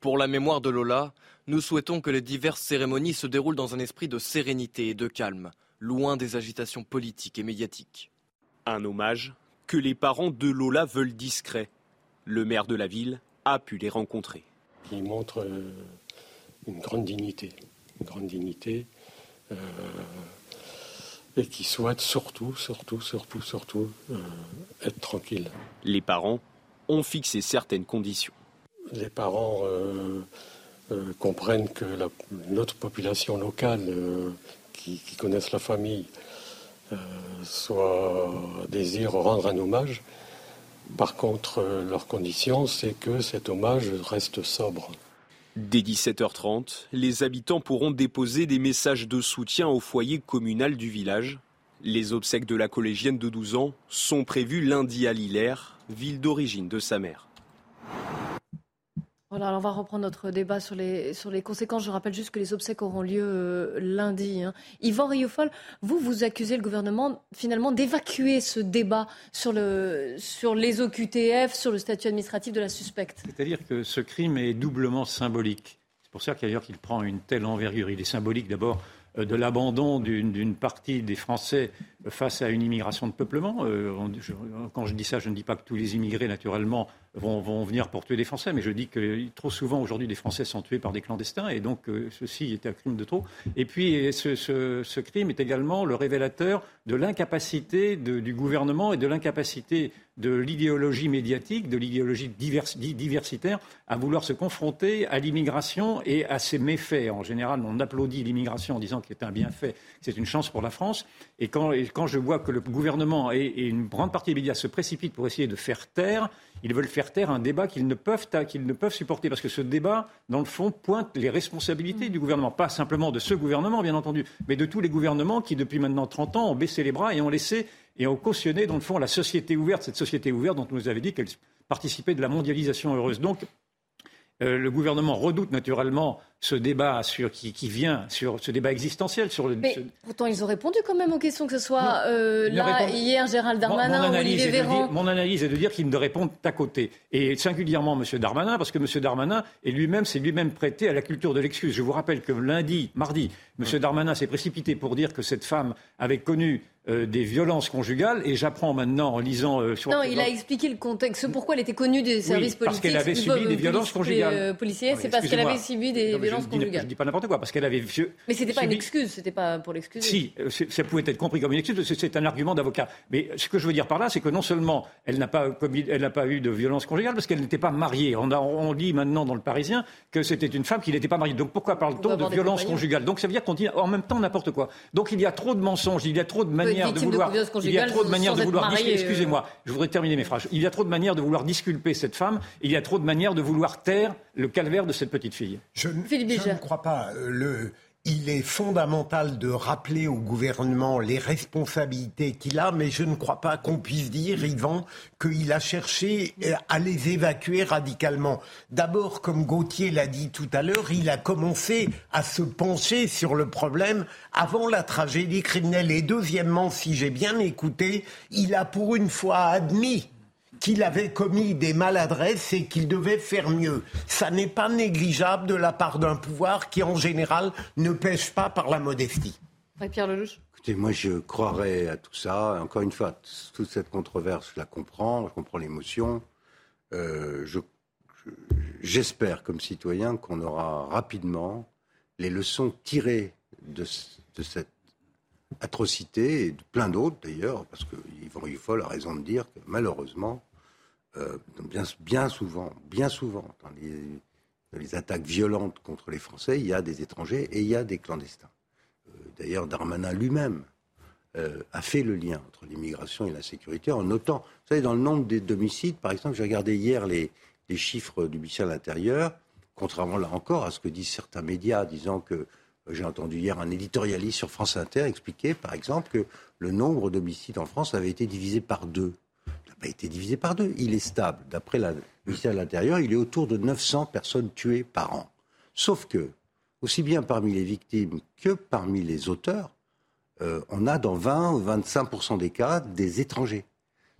Pour la mémoire de Lola, nous souhaitons que les diverses cérémonies se déroulent dans un esprit de sérénité et de calme, loin des agitations politiques et médiatiques. Un hommage que les parents de Lola veulent discret. Le maire de la ville a pu les rencontrer. Il montre euh, une grande dignité, une grande dignité, euh, et qui souhaite surtout, surtout, surtout, surtout euh, être tranquille. Les parents ont fixé certaines conditions. Les parents comprennent que notre population locale, qui, qui, connaissent la famille, soit désire rendre un hommage par contre, euh, leur condition, c'est que cet hommage reste sobre. Dès 17h30, les habitants pourront déposer des messages de soutien au foyer communal du village. Les obsèques de la collégienne de 12 ans sont prévues lundi à Lillers, ville d'origine de sa mère. Voilà, alors on va reprendre notre débat sur les, sur les conséquences. Je rappelle juste que les obsèques auront lieu euh, lundi. Hein. Yvan Riofol, vous, vous accusez le gouvernement finalement d'évacuer ce débat sur, le, sur les OQTF, sur le statut administratif de la suspecte. C'est-à-dire que ce crime est doublement symbolique. C'est pour ça qu'il prend une telle envergure. Il est symbolique d'abord de l'abandon d'une partie des Français face à une immigration de peuplement. Euh, quand je dis ça, je ne dis pas que tous les immigrés, naturellement, vont, venir pour tuer des Français, mais je dis que trop souvent aujourd'hui des Français sont tués par des clandestins et donc euh, ceci est un crime de trop. Et puis ce, crime est également le révélateur de l'incapacité du gouvernement et de l'incapacité de l'idéologie médiatique, de l'idéologie diversitaire à vouloir se confronter à l'immigration et à ses méfaits. En général, on applaudit l'immigration en disant que c'est un bienfait, c'est une chance pour la France. Et quand, je vois que le gouvernement et, et une grande partie des médias se précipitent pour essayer de faire taire, ils veulent faire taire un débat qu'ils ne peuvent, qu'ils ne peuvent supporter. Parce que ce débat, dans le fond, pointe les responsabilités du gouvernement. Pas simplement de ce gouvernement, bien entendu, mais de tous les gouvernements qui, depuis maintenant 30 ans, ont baissé les bras et ont laissé et ont cautionné, dans le fond, la société ouverte, cette société ouverte dont on nous avait dit qu'elle participait de la mondialisation heureuse. Donc, euh, le gouvernement redoute naturellement ce débat sur, qui, vient sur ce débat existentiel sur le. Mais pourtant, ils ont répondu quand même aux questions, que ce soit euh, là hier Gérald Darmanin ou Olivier Véran. mon analyse est de dire qu'ils ne répondent à côté, et singulièrement M. Darmanin, parce que M. Darmanin est lui-même s'est lui-même prêté à la culture de l'excuse. Je vous rappelle que lundi, mardi, M. Darmanin s'est précipité pour dire que cette femme avait connu euh, des violences conjugales et j'apprends maintenant en lisant euh, sur. Non, il a expliqué le contexte, pourquoi elle était connue des services oui, parce qu'elle avait subi des violences conjugales. policiers, c'est parce qu'elle avait subi des Je ne dis pas n'importe quoi, parce qu'elle avait. Mais c'était pas une excuse, c'était pas pour l'excuser. Si, euh, ça pouvait être compris comme une excuse, c'est un argument d'avocat. Mais ce que je veux dire par là, c'est que non seulement elle n'a pas, elle n'a pas eu de violence conjugale, parce qu'elle n'était pas mariée. On, a, on dit maintenant dans le Parisien que c'était une femme qui n'était pas mariée. Donc pourquoi parle-t-on de violence conjugale? Donc ça veut dire qu'on dit en même temps n'importe quoi. Donc il y a trop de mensonges, il y a trop de manières de vouloir. Il y a trop de manières de vouloir disculper. Excusez-moi, je voudrais terminer mes phrases. Il y a trop de manières de vouloir disculper cette femme. Il y a trop de manières de vouloir taire le calvaire de cette petite fille. Je, je ne crois pas. Euh, le, il est fondamental de rappeler au gouvernement les responsabilités qu'il a, mais je ne crois pas qu'on puisse dire, Yvan, qu'il a cherché euh, à les évacuer radicalement. D'abord, comme Gauthier l'a dit tout à l'heure, il a commencé à se pencher sur le problème avant la tragédie criminelle. Et deuxièmement, si j'ai bien écouté, il a pour une fois admis qu'il avait commis des maladresses et qu'il devait faire mieux. Ça n'est pas négligeable de la part d'un pouvoir qui, en général, ne pêche pas par la modestie. Pierre Lelouch. Écoutez, moi, je croirais à tout ça. Encore une fois, toute cette controverse, je la comprends, je comprends l'émotion. Euh, j'espère, comme citoyen, qu'on aura rapidement les leçons tirées de, cette atrocité et de plein d'autres d'ailleurs, parce que Yvan Riffol a raison de dire que malheureusement, euh, bien, souvent, bien souvent, dans les, attaques violentes contre les Français, il y a des étrangers et il y a des clandestins. Euh, d'ailleurs, Darmanin lui-même euh, a fait le lien entre l'immigration et la sécurité en notant, vous savez, dans le nombre des domicides, par exemple, j'ai regardé hier les, les chiffres du ministère de l'Intérieur, contrairement là encore à ce que disent certains médias, disant que j'ai entendu hier un éditorialiste sur France Inter expliquer, par exemple, que le nombre d'homicides en France avait été divisé par deux pas été divisé par deux. Il est stable. D'après le ministère de l'Intérieur, il est autour de 900 personnes tuées par an. Sauf que, aussi bien parmi les victimes que parmi les auteurs, euh, on a dans 20 ou 25% des cas des étrangers,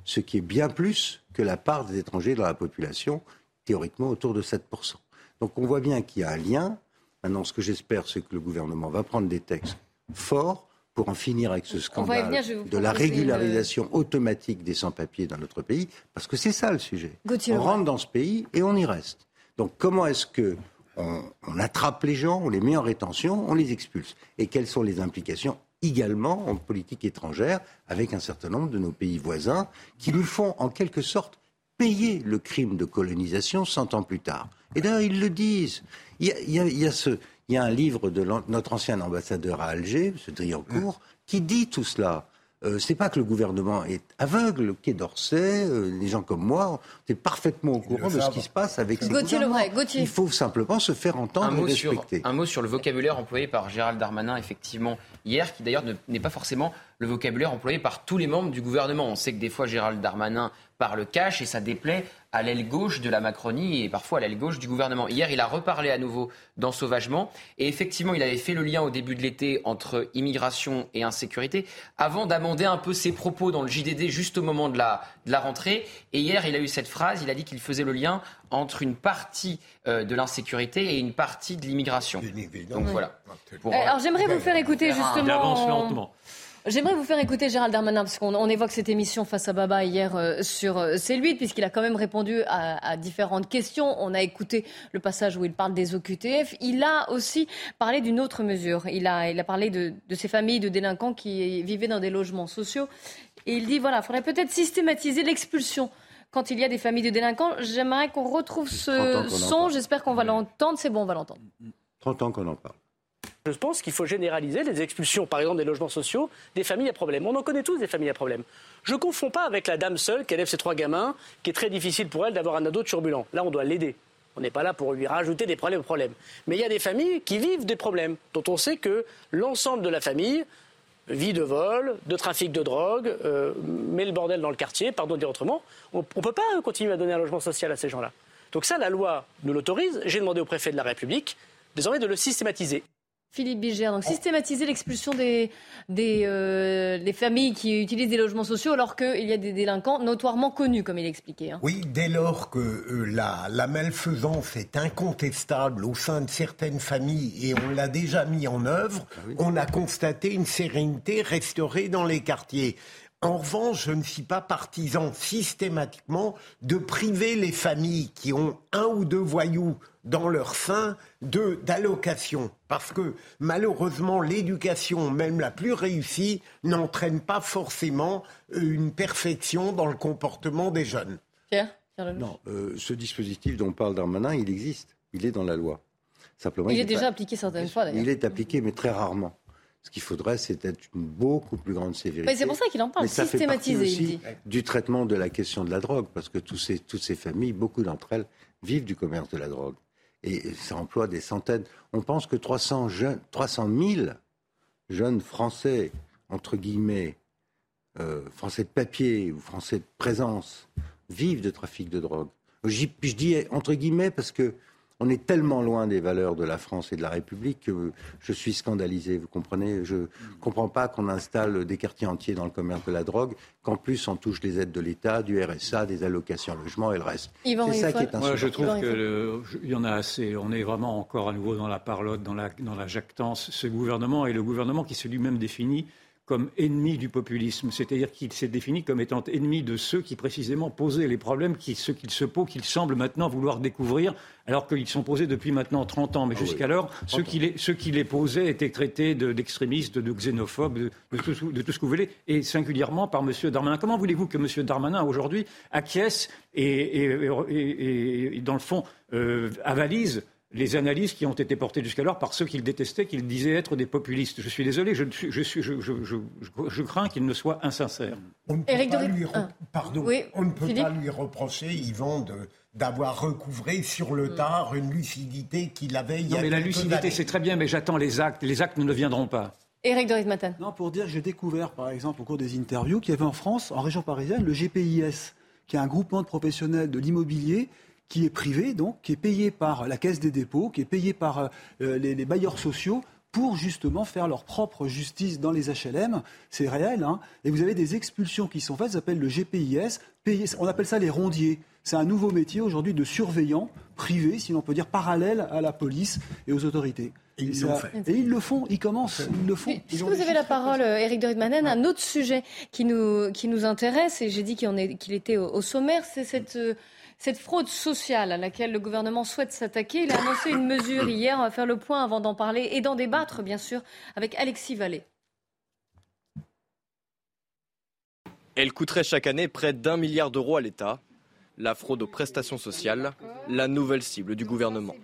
ce qui est bien plus que la part des étrangers dans la population, théoriquement autour de 7% Donc on voit bien qu'il y a un lien. Maintenant, ce que j'espère, c'est que le gouvernement va prendre des textes forts pour en finir avec ce scandale de la régularisation automatique des sans-papiers dans notre pays, parce que c'est ça le sujet. on rentre dans ce pays et on y reste. Donc comment est-ce que on, attrape les gens, on les met en rétention, on les expulse? Et quelles sont les implications également en politique étrangère avec un certain nombre de nos pays voisins qui nous font en quelque sorte payer le crime de colonisation cent ans plus tard? Et d'ailleurs, ils le disent. Il y a, ce, il y a un livre de notre ancien ambassadeur à Alger, M. Driancourt, qui dit tout cela. Euh, c'est pas que le gouvernement est aveugle, le Quai d'Orsay, euh, les gens comme moi, on est parfaitement au courant de ce qui se passe avec ces Gauthier Gauthier. Il faut simplement se faire entendre un et respecter. un mot sur le vocabulaire employé par Gérald Darmanin, effectivement, hier, qui d'ailleurs n'est pas forcément le vocabulaire employé par tous les membres du gouvernement. On sait que des fois, Gérald Darmanin parle cash et ça déplaît à l'aile gauche de la Macronie et parfois à l'aile gauche du gouvernement. Hier, il a reparlé à nouveau dans Sauvagement et effectivement, il avait fait le lien au début de l'été entre immigration et insécurité avant d'amender un peu ses propos dans le JDD juste au moment de la, de la rentrée. Et hier, il a eu cette phrase, il a dit qu'il faisait le lien entre une partie euh, de l'insécurité et une partie de l'immigration. Donc voilà. Alors j'aimerais vous faire écouter justement. J'aimerais vous faire écouter Gérald Darmanin, parce qu'on évoque cette émission face à Baba hier euh, sur euh, C8, puisqu'il a quand même répondu à, différentes questions. On a écouté le passage où il parle des OQTF. Il a aussi parlé d'une autre mesure. Il a, il a parlé de, de ces familles de délinquants qui vivaient dans des logements sociaux. Et il dit, voilà, il faudrait peut-être systématiser l'expulsion quand il y a des familles de délinquants. J'aimerais qu'on retrouve ce son. J'espère qu'on va l'entendre. C'est bon, on va l'entendre. 30 ans qu'on en parle. Je pense qu'il faut généraliser les expulsions, par exemple, des logements sociaux, des familles à problème. On en connaît tous des familles à problème. Je ne confonds pas avec la dame seule qui élève ses trois gamins, qui est très difficile pour elle d'avoir un ado turbulent. Là, on doit l'aider. On n'est pas là pour lui rajouter des problèmes aux problèmes. Mais il y a des familles qui vivent des problèmes, dont on sait que l'ensemble de la famille vit de vol, de trafic de drogue, euh, met le bordel dans le quartier, pardon de dire autrement. On ne peut pas continuer à donner un logement social à ces gens-là. Donc ça, la loi nous l'autorise. J'ai demandé au préfet de la République désormais de le systématiser. Philippe Bigère, donc systématiser l'expulsion des, euh, familles qui utilisent des logements sociaux alors qu'il y a des délinquants notoirement connus, comme il expliquait. Hein. Oui, dès lors que euh, la, la, malfaisance est incontestable au sein de certaines familles et on l'a déjà mis en œuvre, ah on a constaté une sérénité restaurée dans les quartiers. En revanche, je ne suis pas partisan systématiquement de priver les familles qui ont un ou deux voyous dans leur sein d'allocation. Parce que malheureusement, l'éducation, même la plus réussie, n'entraîne pas forcément euh, une perfection dans le comportement des jeunes. Pierre, Non, euh, ce dispositif dont parle Darmanin, il existe. Il est dans la loi. Simplement, il, est déjà appliqué certaines fois, d'ailleurs. Il est appliqué, mais très rarement. Ce qu'il faudrait, c'est être une beaucoup plus grande sévérité. Mais c'est pour ça qu'il en parle, systématiser, il dit. Du traitement de la question de la drogue, parce que tous ces, toutes ces familles, beaucoup d'entre elles, vivent du commerce de la drogue et ça emploie des centaines. On pense que 300, jeunes, 300 000 jeunes Français, entre guillemets, euh, Français de papier ou Français de présence, vivent de trafic de drogue. Je dis entre guillemets parce que on est tellement loin des valeurs de la France et de la République que je suis scandalisé. Vous comprenez Je ne comprends pas qu'on installe des quartiers entiers dans le commerce de la drogue, qu'en plus on touche les aides de l'État, du RSA, des allocations logement et le reste. C'est ça qui est Moi, je trouve qu'il y en a assez. On est vraiment encore à nouveau dans la parlotte, dans la, dans la jactance. Ce gouvernement est le gouvernement qui se lui-même définit comme ennemi du populisme, c'est-à-dire qu'il s'est défini comme étant ennemi de ceux qui précisément posaient les problèmes, qui, ceux qu'il se pose, qu'il semble maintenant vouloir découvrir, alors qu'ils sont posés depuis maintenant 30 ans. Mais ah jusqu'alors, ceux, qui les, ceux qui les posaient étaient traités d'extrémistes, de, xénophobes, de, tout, de, tout, ce que vous voulez, et singulièrement par M. Darmanin. Comment voulez-vous que M. Darmanin, aujourd'hui, acquiesce et, et, dans le fond, euh, avalise les analyses qui ont été portées jusqu'alors par ceux qu'il détestait, qu'il disait être des populistes. Je suis désolé, je, je, je, crains qu'il ne soit insincère. On ne peut, pas lui, Pardon, on ne peut pas lui reprocher, Yvan, d'avoir recouvré sur le tard une lucidité qu'il avait il y a Non, mais la lucidité, c'est très bien, mais j'attends les actes. Les actes ne viendront pas. Éric Doris Matin. Non, pour dire que j'ai découvert, par exemple, au cours des interviews, qu'il y avait en France, en région parisienne, le GPIS, qui est un groupement de professionnels de l'immobilier qui est privé, donc, qui est payé par la Caisse des dépôts, qui est payé par euh, les, bailleurs sociaux pour justement faire leur propre justice dans les HLM. C'est réel. Hein et vous avez des expulsions qui sont faites, ça s'appelle le GPIS. On appelle ça les rondiers. C'est un nouveau métier aujourd'hui de surveillant privé, si l'on peut dire, parallèle à la police et aux autorités. Et ils, et ils le font, ils commencent, ils le font. Puisque vous avez la parole, Eric de Ridmanen, un autre sujet qui nous, qui nous intéresse, et j'ai dit qu'il était au, sommaire, c'est cette, cette fraude sociale à laquelle le gouvernement souhaite s'attaquer. Il a annoncé une mesure hier, on va faire le point avant d'en parler et d'en débattre, bien sûr, avec Alexis Vallée. Elle coûterait chaque année près d'un milliard d'euros à l'État. La fraude aux prestations sociales, la nouvelle cible du gouvernement.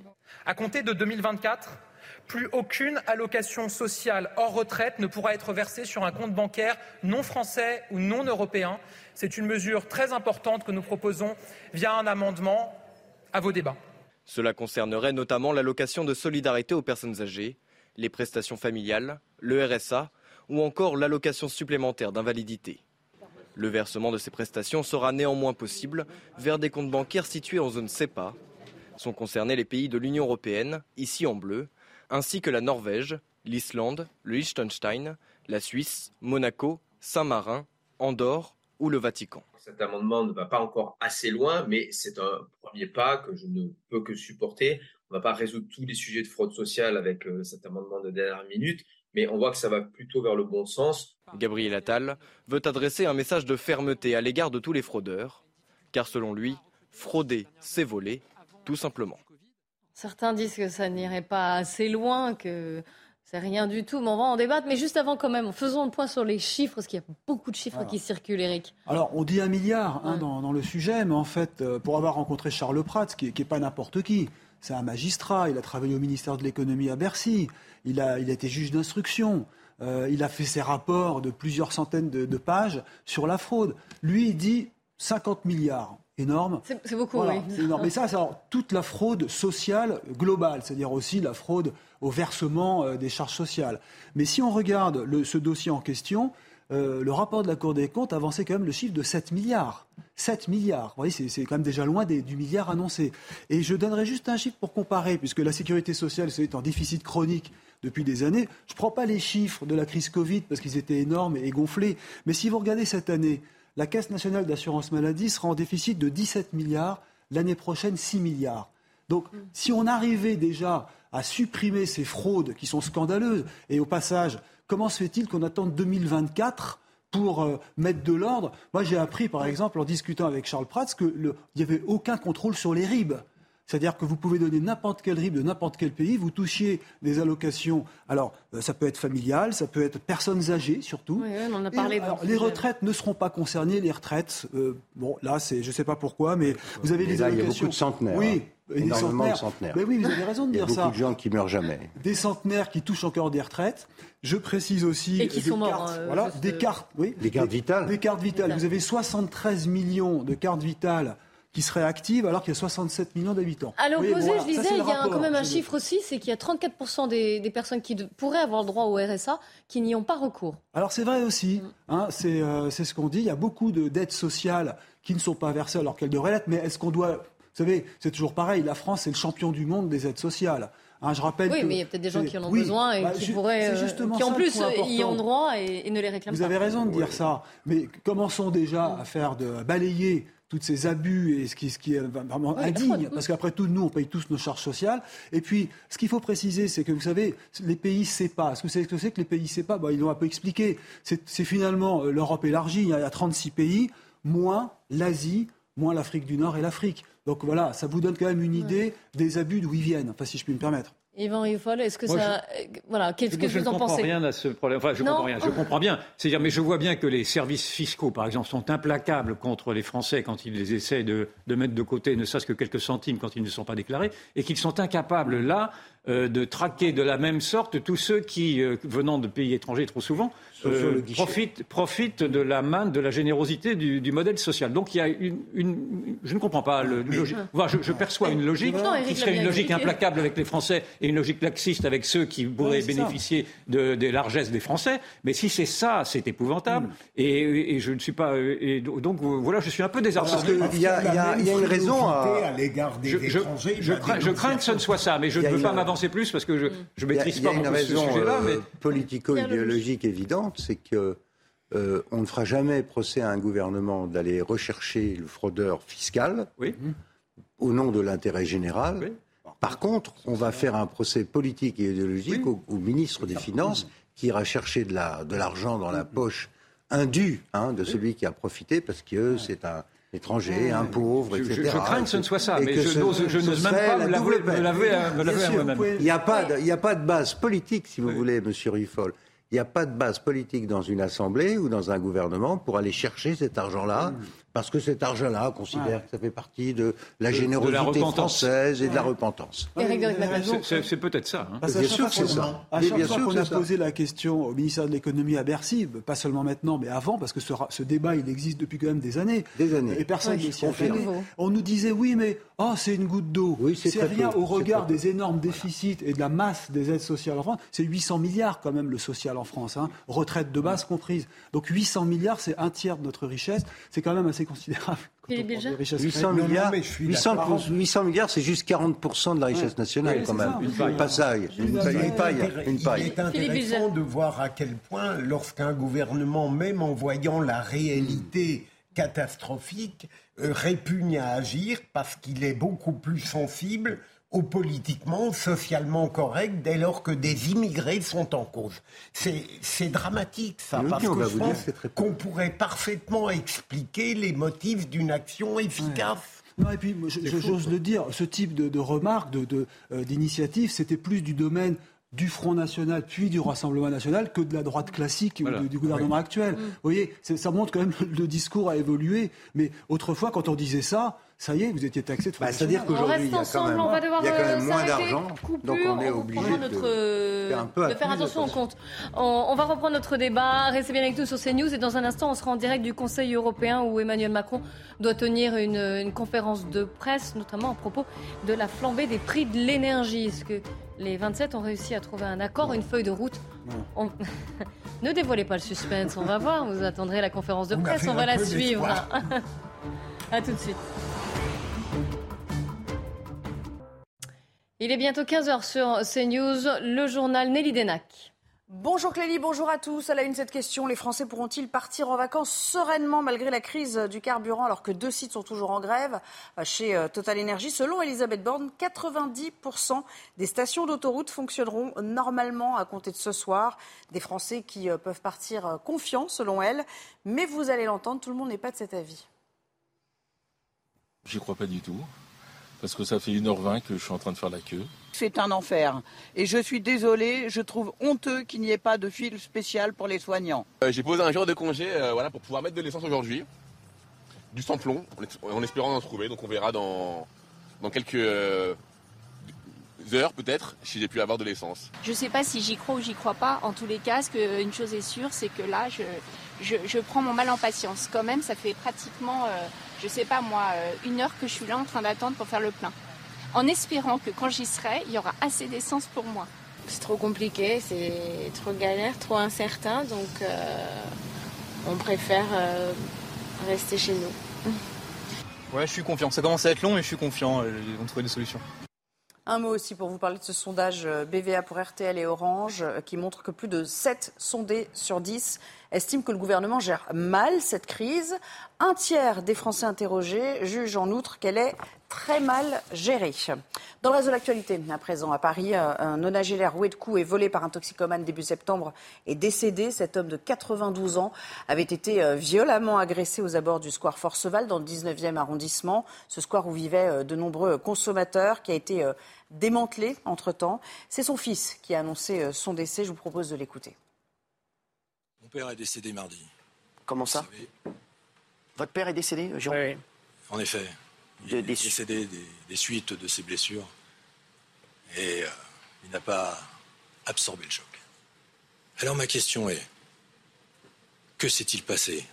À compter de 2024, plus aucune allocation sociale hors retraite ne pourra être versée sur un compte bancaire non français ou non européen. C'est une mesure très importante que nous proposons via un amendement à vos débats. Cela concernerait notamment l'allocation de solidarité aux personnes âgées, les prestations familiales, le RSA ou encore l'allocation supplémentaire d'invalidité. Le versement de ces prestations sera néanmoins possible vers des comptes bancaires situés en zone CEPA. Sont concernés les pays de l'Union européenne, ici en bleu, ainsi que la Norvège, l'Islande, le Liechtenstein, la Suisse, Monaco, Saint-Marin, Andorre ou le Vatican. Cet amendement ne va pas encore assez loin, mais c'est un premier pas que je ne peux que supporter. On ne va pas résoudre tous les sujets de fraude sociale avec euh, cet amendement de dernière minute, mais on voit que ça va plutôt vers le bon sens. Gabriel Attal veut adresser un message de fermeté à l'égard de tous les fraudeurs, car selon lui, frauder, c'est voler, tout simplement. Certains disent que ça n'irait pas assez loin, que c'est rien du tout, mais on va en débattre. Mais juste avant, quand même, faisons le point sur les chiffres, parce qu'il y a beaucoup de chiffres qui circulent, Eric. Alors, on dit un milliard hein, dans, le sujet, mais en fait, euh, pour avoir rencontré Charles Pratt, qui n'est pas n'importe qui, c'est un magistrat, il a travaillé au ministère de l'économie à Bercy, il a, il a été juge d'instruction. Euh, il a fait ses rapports de plusieurs centaines de, de pages sur la fraude. Lui, il dit 50 milliards énorme. C'est beaucoup, oui. C'est énorme. Mais ça, c'est toute la fraude sociale globale, c'est-à-dire aussi la fraude au versement euh, des charges sociales. Mais si on regarde ce dossier en question, euh, le rapport de la Cour des comptes avançait quand même le chiffre de 7 milliards. 7 milliards. Vous voyez, c'est quand même déjà loin du milliard annoncé. Et je donnerai juste un chiffre pour comparer, puisque la sécurité sociale est en déficit chronique depuis des années. Je ne prends pas les chiffres de la crise Covid parce qu'ils étaient énormes et gonflés. Mais si vous regardez cette année, la Caisse nationale d'assurance maladie sera en déficit de 17 milliards, l'année prochaine 6 milliards. Donc si on arrivait déjà à supprimer ces fraudes qui sont scandaleuses, et au passage, comment se fait-il qu'on attende 2024 pour euh, mettre de l'ordre? Moi j'ai appris par exemple en discutant avec Charles Prats qu'il n'y avait aucun contrôle sur les RIB. C'est-à-dire que vous pouvez donner n'importe quel RIB de n'importe quel pays, vous touchiez des allocations. Alors, euh, ça peut être familial, ça peut être personnes âgées surtout. Oui, on en a parlé. les retraites ne seront pas concernées. Les retraites, euh, bon, là, c'est, je ne sais pas pourquoi, mais vous avez des allocations. Il y a beaucoup de centenaires. Oui. Hein. Énormément de centenaires. Mais oui, vous avez raison de dire ça. Il y a beaucoup de gens qui meurent jamais. Des centenaires qui touchent encore des retraites. Je précise aussi Et qui des sont cartes, morts, euh, voilà, des cartes, oui, des cartes vitales. Des cartes vitales. Vous avez 73 millions de cartes vitales qui serait active alors qu'il y a 67 millions d'habitants. À l'opposé, je disais, il y a quand même un chiffre aussi, c'est qu'il y a 34% des, personnes qui pourraient avoir le droit au RSA qui n'y ont pas recours. Alors c'est vrai aussi, hein, euh, c'est ce qu'on dit, il y a beaucoup de dettes sociales qui ne sont pas versées alors qu'elles devraient l'être, mais est-ce qu'on doit... Vous savez, c'est toujours pareil, la France est le champion du monde des aides sociales. Hein, je rappelle oui, mais il y a peut-être des gens qui en ont besoin et bah, qui pourraient, euh, qui en plus y ont droit et, ne les réclament pas. Vous avez raison de dire ça, mais commençons déjà à faire de balayer tous ces abus et ce qui, ce qui est vraiment indigne, parce qu'après tout, nous, on paye tous nos charges sociales. Et puis, ce qu'il faut préciser, c'est que vous savez, les pays CEPA, est-ce que vous savez ce que c'est que les pays CEPA bah, Ils l'ont un peu expliqué. C'est finalement euh, l'Europe élargie, il y a 36 pays, moins l'Asie, moins l'Afrique du Nord et l'Afrique. Donc voilà, ça vous donne quand même une idée des abus d'où ils viennent, enfin, si je puis me permettre. Yvan Riffol, est-ce que ça. voilà, qu'est-ce que vous en pensez Je ne comprends rien à ce problème. Enfin, je comprends rien. Je comprends bien. C'est-à-dire, mais je vois bien que les services fiscaux, par exemple, sont implacables contre les Français quand ils essaient de, de mettre de côté ne serait-ce que quelques centimes quand ils ne sont pas déclarés, et qu'ils sont incapables, là, euh, de traquer de la même sorte tous ceux qui, euh, venant de pays étrangers trop souvent, euh, profite, profite de la main, de la générosité du, modèle social. Donc il y a une, je ne comprends pas le, logique. je, perçois une logique qui serait une logique implacable avec les Français et une logique laxiste avec ceux qui pourraient bénéficier de, des largesses des Français. Mais si c'est ça, c'est épouvantable. Mm. Et, je ne suis pas. Et donc voilà, je suis un peu désarmé. Parce qu'il y, a, une raison à, l'égard des je, étrangers. Je, crains, que ce ne soit ça, mais je ne veux pas m'avancer plus parce que je ne maîtrise pas une raison sujet-là. Euh, politico-idéologique évidente, c'est que euh, on ne fera jamais procès à un gouvernement d'aller rechercher le fraudeur fiscal au nom de l'intérêt général. Par contre, on va faire un procès politique et idéologique au, ministre des Finances qui ira chercher de l'argent dans la poche indue hein, de celui qui a profité parce que c'est un étranger, un pauvre, etc. Je, crains que ce ne soit ça, mais je n'ose même pas me l'avouer à moi-même. Il n'y a, a, pas de base politique, si vous voulez, Monsieur Ruffol. Il n'y a pas de base politique dans une assemblée ou dans un gouvernement pour aller chercher cet argent-là. Mm. Parce que cet argent-là, on considère que ça fait partie de la générosité française et de la repentance. C'est peut-être ça. Hein. bien sûr que c'est ça. À chaque fois qu'on a posé la question au ministère de l'économie à Bercy, pas seulement maintenant, mais avant, parce que ce, débat, il existe depuis quand même des années. Des années. Et personne ne s'y On nous disait, oui, mais oh, c'est une goutte d'eau. Oui, c'est rien au regard des énormes déficits et de la masse des aides sociales en France. C'est 800 milliards quand même le social en France, hein. retraite de base comprise. Donc 800 milliards, c'est un tiers de notre richesse. C'est quand même assez considérable. 800 milliards, 800, milliards, c'est juste 40% de la richesse nationale quand même. Une paille. Une, paille. Une paille. Il est intéressant de voir à quel point, lorsqu'un gouvernement, même en voyant la réalité catastrophique, euh, répugne à agir parce qu'il est beaucoup plus sensible au politiquement, socialement correct dès lors que des immigrés sont en cause. C'est dramatique ça, parce que je pense qu'on pourrait parfaitement expliquer les motifs d'une action efficace. Non, et puis, j'ose le dire, ce type de, de remarques, d'initiatives, de, de, c'était plus du domaine du Front National puis du Rassemblement National que de la droite classique ou du gouvernement actuel. Mm. Vous voyez, ça montre quand même *laughs* le discours a évolué. Mais autrefois, quand on disait ça, ça y est, vous étiez taxé de bah, C'est-à-dire qu'aujourd'hui, il y a quand même, il y a quand même moins d'argent, donc on est obligé de, faire, un peu de faire attention au compte. On, on, va reprendre notre débat. Restez bien avec nous sur CNews et dans un instant, on sera en direct du Conseil européen où Emmanuel Macron doit tenir une, une conférence de presse, notamment à propos de la flambée des prix de l'énergie. Est-ce que les 27 ont réussi à trouver un accord, une feuille de route *laughs* Ne dévoilez pas le suspense, on va voir. Vous attendrez la conférence de presse, on va la suivre. *laughs* à tout de suite. Il est bientôt 15h sur CNews, le journal Nelly Denac. Bonjour Clélie, bonjour à tous. À la une, cette question, les Français pourront-ils partir en vacances sereinement malgré la crise du carburant alors que deux sites sont toujours en grève chez euh, Total Energy? Selon Elisabeth Borne, 90% des stations d'autoroute fonctionneront normalement à compter de ce soir. Des Français qui euh, peuvent partir euh, confiants selon elle. Mais vous allez l'entendre, tout le monde n'est pas de cet avis. J'y crois pas du tout parce que ça fait 1h20 que je suis en train de faire la queue. C'est un enfer. Et je suis désolée, je trouve honteux qu'il n'y ait pas de fil spécial pour les soignants. Euh, j'ai posé un jour de congé euh, voilà, pour pouvoir mettre de l'essence aujourd'hui. Du sans-plomb, en espérant en trouver. Donc on verra dans, dans quelques euh, heures peut-être si j'ai pu avoir de l'essence. Je ne sais pas si j'y crois ou j'y crois pas. En tous les cas, une chose est sûre, c'est que là, je, je, prends mon mal en patience. Quand même, ça fait pratiquement je sais pas moi, euh, une heure que je suis là en train d'attendre pour faire le plein. En espérant que quand j'y serai, il y aura assez d'essence pour moi. C'est trop compliqué, c'est trop galère, trop incertain, donc euh, on préfère euh, rester chez nous. *laughs* Ouais, je suis confiant. Ça commence à être long, mais je suis confiant. Ils vont trouver des solutions. Un mot aussi pour vous parler de ce sondage BVA pour RTL et Orange qui montre que plus de 7 sondés sur 10 estiment que le gouvernement gère mal cette crise. Un tiers des Français interrogés jugent en outre qu'elle est très mal gérée. Dans le reste de l'actualité, à présent, à Paris, euh, un nonagénaire roué de coups et volé par un toxicomane début septembre est décédé. Cet homme de 92 ans avait été euh, violemment agressé aux abords du square Forceval dans le 19e arrondissement. Ce square où vivaient euh, de nombreux consommateurs qui a été démantelé entre-temps. C'est son fils qui a annoncé son décès. Je vous propose de l'écouter père est décédé mardi. Comment ça Votre père est décédé, Jean Oui. En effet. Il est décédé des, suites de ses blessures. Et euh, il n'a pas absorbé le choc. Alors ma question est, Que s'est-il passé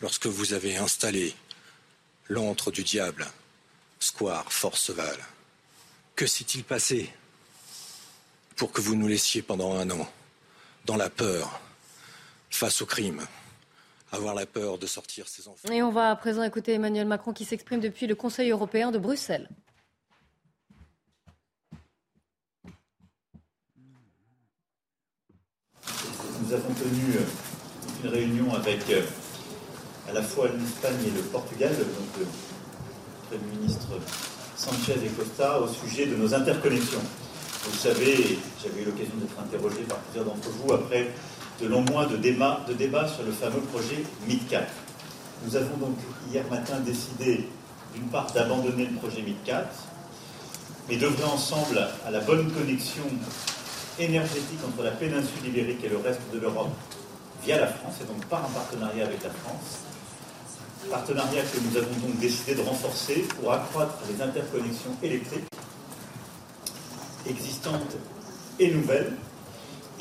lorsque vous avez installé l'antre du diable, Square Forceval? Que s'est-il passé pour que vous nous laissiez pendant un an dans la peur face au crime avoir la peur de sortir ses enfants. Et on va à présent écouter Emmanuel Macron qui s'exprime depuis le Conseil européen de Bruxelles. Nous avons tenu euh, une réunion avec euh, à la fois l'Espagne et le Portugal, donc le Premier ministre Sanchez et Costa, au sujet de nos interconnexions. Vous savez, j'avais eu l'occasion d'être interrogé par plusieurs d'entre vous après de longs mois de débat sur le fameux projet MidCat. Nous avons donc hier matin décidé, d'une part, d'abandonner le projet MidCat, mais d'œuvrer ensemble à la bonne connexion énergétique entre la péninsule ibérique et le reste de l'Europe via la France, et donc par un partenariat avec la France. Partenariat que nous avons donc décidé de renforcer pour accroître les interconnexions électriques existantes et nouvelles,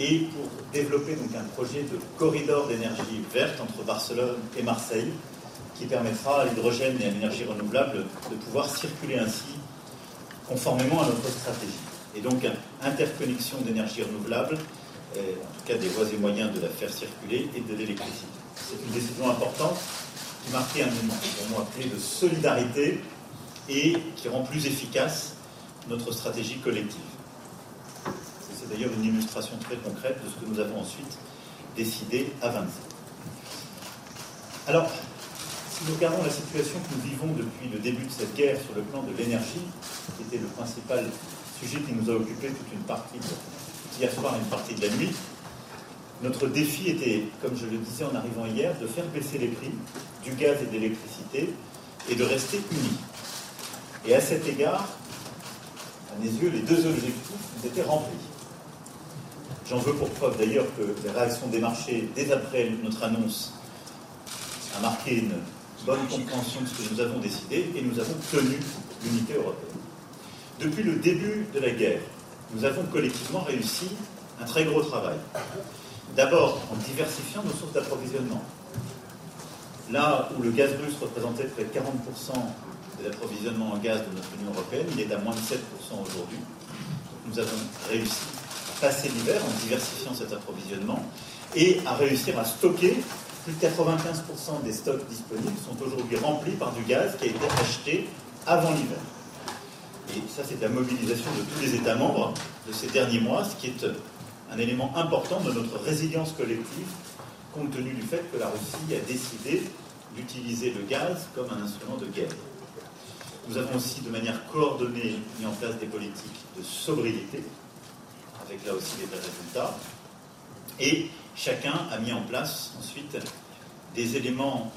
et pour développer donc un projet de corridor d'énergie verte entre Barcelone et Marseille, qui permettra à l'hydrogène et à l'énergie renouvelable de pouvoir circuler ainsi conformément à notre stratégie. Et donc, interconnexion d'énergie renouvelable, euh, en tout cas des voies et moyens de la faire circuler, et de l'électricité. C'est une décision importante qui marquait un moment, pour moi, appelé de solidarité et qui rend plus efficace notre stratégie collective. D'ailleurs une illustration très concrète de ce que nous avons ensuite décidé à 27. Alors, si nous regardons la situation que nous vivons depuis le début de cette guerre sur le plan de l'énergie, qui était le principal sujet qui nous a occupé toute une partie de, hier soir et une partie de la nuit, notre défi était, comme je le disais en arrivant hier, de faire baisser les prix du gaz et de l'électricité et de rester unis. Et à cet égard, à mes yeux, les deux objectifs étaient remplis. J'en veux pour preuve d'ailleurs que les réactions des marchés, dès après notre annonce, a marqué une bonne compréhension de ce que nous avons décidé et nous avons tenu l'unité européenne. Depuis le début de la guerre, nous avons collectivement réussi un très gros travail. D'abord en diversifiant nos sources d'approvisionnement. Là où le gaz russe représentait près de 40% de l'approvisionnement en gaz de notre Union européenne, il est à moins de 7% aujourd'hui. Nous avons réussi passer l'hiver en diversifiant cet approvisionnement et à réussir à stocker. Plus de 95% des stocks disponibles sont aujourd'hui remplis par du gaz qui a été acheté avant l'hiver. Et ça, c'est la mobilisation de tous les États membres de ces derniers mois, ce qui est un élément important de notre résilience collective, compte tenu du fait que la Russie a décidé d'utiliser le gaz comme un instrument de guerre. Nous avons aussi, de manière coordonnée, mis en place des politiques de sobriété, avec là aussi des résultats. Et chacun a mis en place ensuite des éléments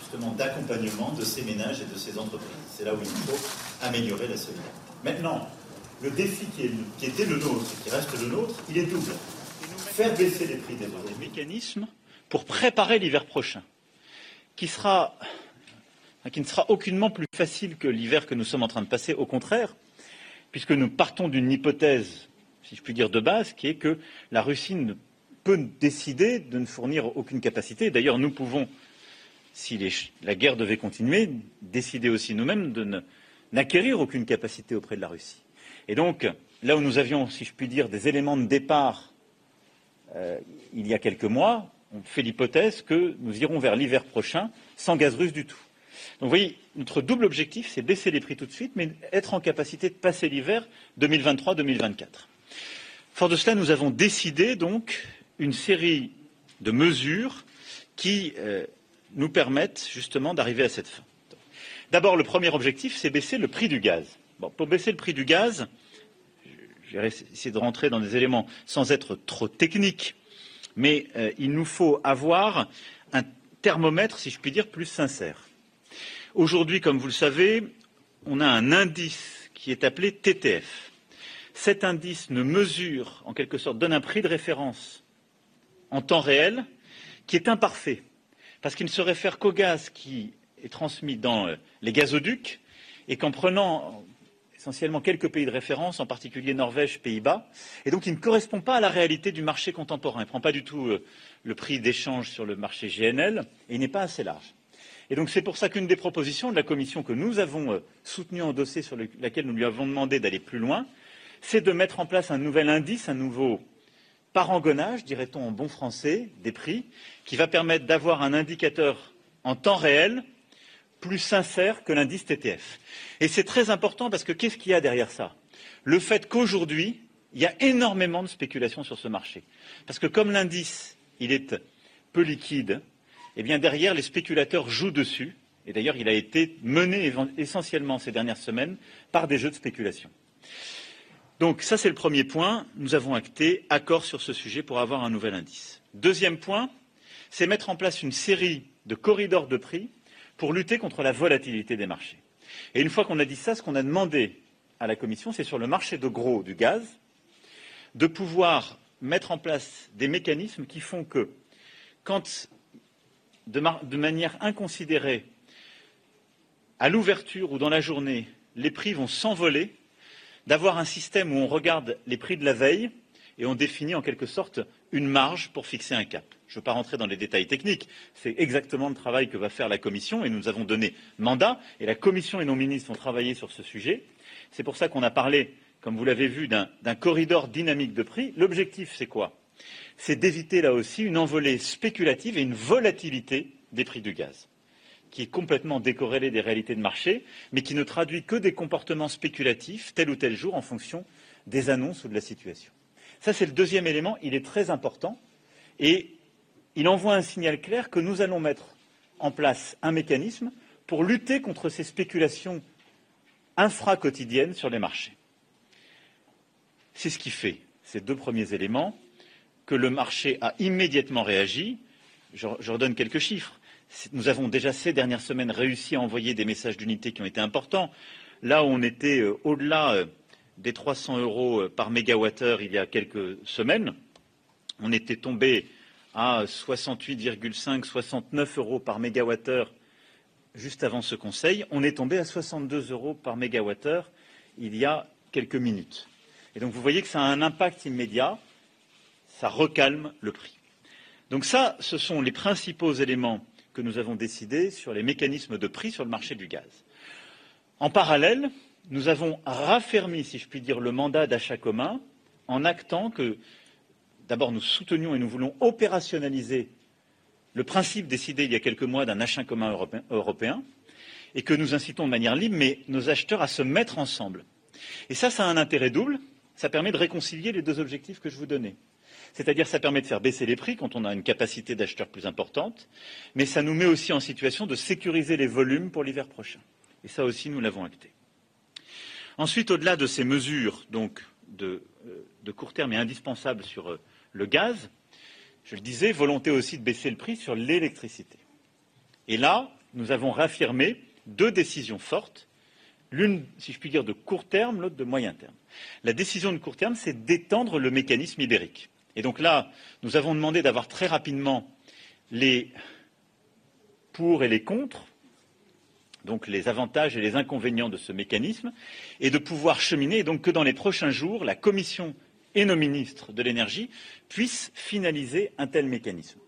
justement d'accompagnement de ces ménages et de ces entreprises. C'est là où il faut améliorer la solidarité. Maintenant, le défi qui, était le nôtre, qui reste le nôtre, il est double. Faire baisser les prix des Des mécanismes pour préparer l'hiver prochain, qui, sera, qui ne sera aucunement plus facile que l'hiver que nous sommes en train de passer, au contraire, puisque nous partons d'une hypothèse, si je puis dire, de base, qui est que la Russie ne peut décider de ne fournir aucune capacité. D'ailleurs, nous pouvons, si la guerre devait continuer, décider aussi nous-mêmes de n'acquérir aucune capacité auprès de la Russie. Et donc, là où nous avions, si je puis dire, des éléments de départ euh, il y a quelques mois, on fait l'hypothèse que nous irons vers l'hiver prochain sans gaz russe du tout. Donc vous voyez, notre double objectif, c'est baisser les prix tout de suite, mais être en capacité de passer l'hiver 2023-2024. Fort de cela, nous avons décidé donc une série de mesures qui euh, nous permettent justement d'arriver à cette fin. D'abord, le premier objectif, c'est baisser le prix du gaz. Pour baisser le prix du gaz, je vais essayer de rentrer dans des éléments sans être trop technique, mais euh, il nous faut avoir un thermomètre, si je puis dire, plus sincère. Aujourd'hui, comme vous le savez, on a un indice qui est appelé TTF. Cet indice ne mesure, en quelque sorte, donne un prix de référence en temps réel qui est imparfait, parce qu'il ne se réfère qu'au gaz qui est transmis dans euh, les gazoducs et qu'en prenant essentiellement quelques pays de référence, en particulier Norvège, Pays-Bas, et donc il ne correspond pas à la réalité du marché contemporain. Il ne prend pas du tout euh, le prix d'échange sur le marché GNL et il n'est pas assez large. C'est pour ça qu'une des propositions de la Commission que nous avons euh, soutenue en dossier sur laquelle nous lui avons demandé d'aller plus loin, c'est de mettre en place un nouvel indice, un nouveau parangonnage, dirait-on en bon français, des prix, qui va permettre d'avoir un indicateur en temps réel plus sincère que l'indice TTF. Et c'est très important parce que qu'est-ce qu'il y a derrière ça? Le fait qu'aujourd'hui, il y a énormément de spéculation sur ce marché. Parce que comme l'indice, il est peu liquide, eh bien derrière, les spéculateurs jouent dessus. Et d'ailleurs, il a été mené essentiellement ces dernières semaines par des jeux de spéculation. Donc ça, c'est le premier point. Nous avons acté accord sur ce sujet pour avoir un nouvel indice. Deuxième point, c'est mettre en place une série de corridors de prix pour lutter contre la volatilité des marchés. Et une fois qu'on a dit ça, ce qu'on a demandé à la Commission, c'est sur le marché de gros du gaz, de pouvoir mettre en place des mécanismes qui font que, quand, de, de manière inconsidérée, à l'ouverture ou dans la journée, les prix vont s'envoler, d'avoir un système où on regarde les prix de la veille et on définit en quelque sorte une marge pour fixer un cap. Je ne veux pas rentrer dans les détails techniques. C'est exactement le travail que va faire la Commission et nous avons donné mandat et la Commission et nos ministres ont travaillé sur ce sujet. C'est pour ça qu'on a parlé, comme vous l'avez vu, d'un corridor dynamique de prix. L'objectif, c'est quoi? C'est d'éviter là aussi une envolée spéculative et une volatilité des prix du gaz qui est complètement décorrélée des réalités de marché, mais qui ne traduit que des comportements spéculatifs tel ou tel jour en fonction des annonces ou de la situation. Ça, c'est le deuxième élément. Il est très important et il envoie un signal clair que nous allons mettre en place un mécanisme pour lutter contre ces spéculations infra-quotidiennes sur les marchés. C'est ce qui fait, ces deux premiers éléments, que le marché a immédiatement réagi. Je redonne quelques chiffres. Nous avons déjà ces dernières semaines réussi à envoyer des messages d'unité qui ont été importants. Là où on était euh, au-delà euh, des 300 euros euh, par mégawattheure il y a quelques semaines. On était tombé à 68,5, 69 euros par mégawattheure juste avant ce Conseil. On est tombé à 62 euros par mégawattheure il y a quelques minutes. Et donc vous voyez que ça a un impact immédiat, ça recalme le prix. Donc ça, ce sont les principaux éléments que nous avons décidés sur les mécanismes de prix sur le marché du gaz. En parallèle, nous avons raffermi, si je puis dire, le mandat d'achat commun en actant que, d'abord, nous soutenions et nous voulons opérationnaliser le principe décidé il y a quelques mois d'un achat commun européen, et que nous incitons de manière libre mais nos acheteurs à se mettre ensemble. Et ça, ça a un intérêt double. Ça permet de réconcilier les deux objectifs que je vous donnais. C'est-à-dire ça permet de faire baisser les prix quand on a une capacité d'acheteurs plus importante, mais ça nous met aussi en situation de sécuriser les volumes pour l'hiver prochain. Et ça aussi, nous l'avons acté. Ensuite, au-delà de ces mesures de, euh, de, court terme et indispensables sur euh, le gaz, je le disais, volonté aussi de baisser le prix sur l'électricité. Et là, nous avons réaffirmé deux décisions fortes, l'une, si je puis dire, de court terme, l'autre de moyen terme. La décision de court terme, c'est d'étendre le mécanisme ibérique. Et donc là, nous avons demandé d'avoir très rapidement les pour et les contre donc les avantages et les inconvénients de ce mécanisme, et de pouvoir cheminer, donc que dans les prochains jours, la Commission et nos ministres de l'énergie puissent finaliser un tel mécanisme.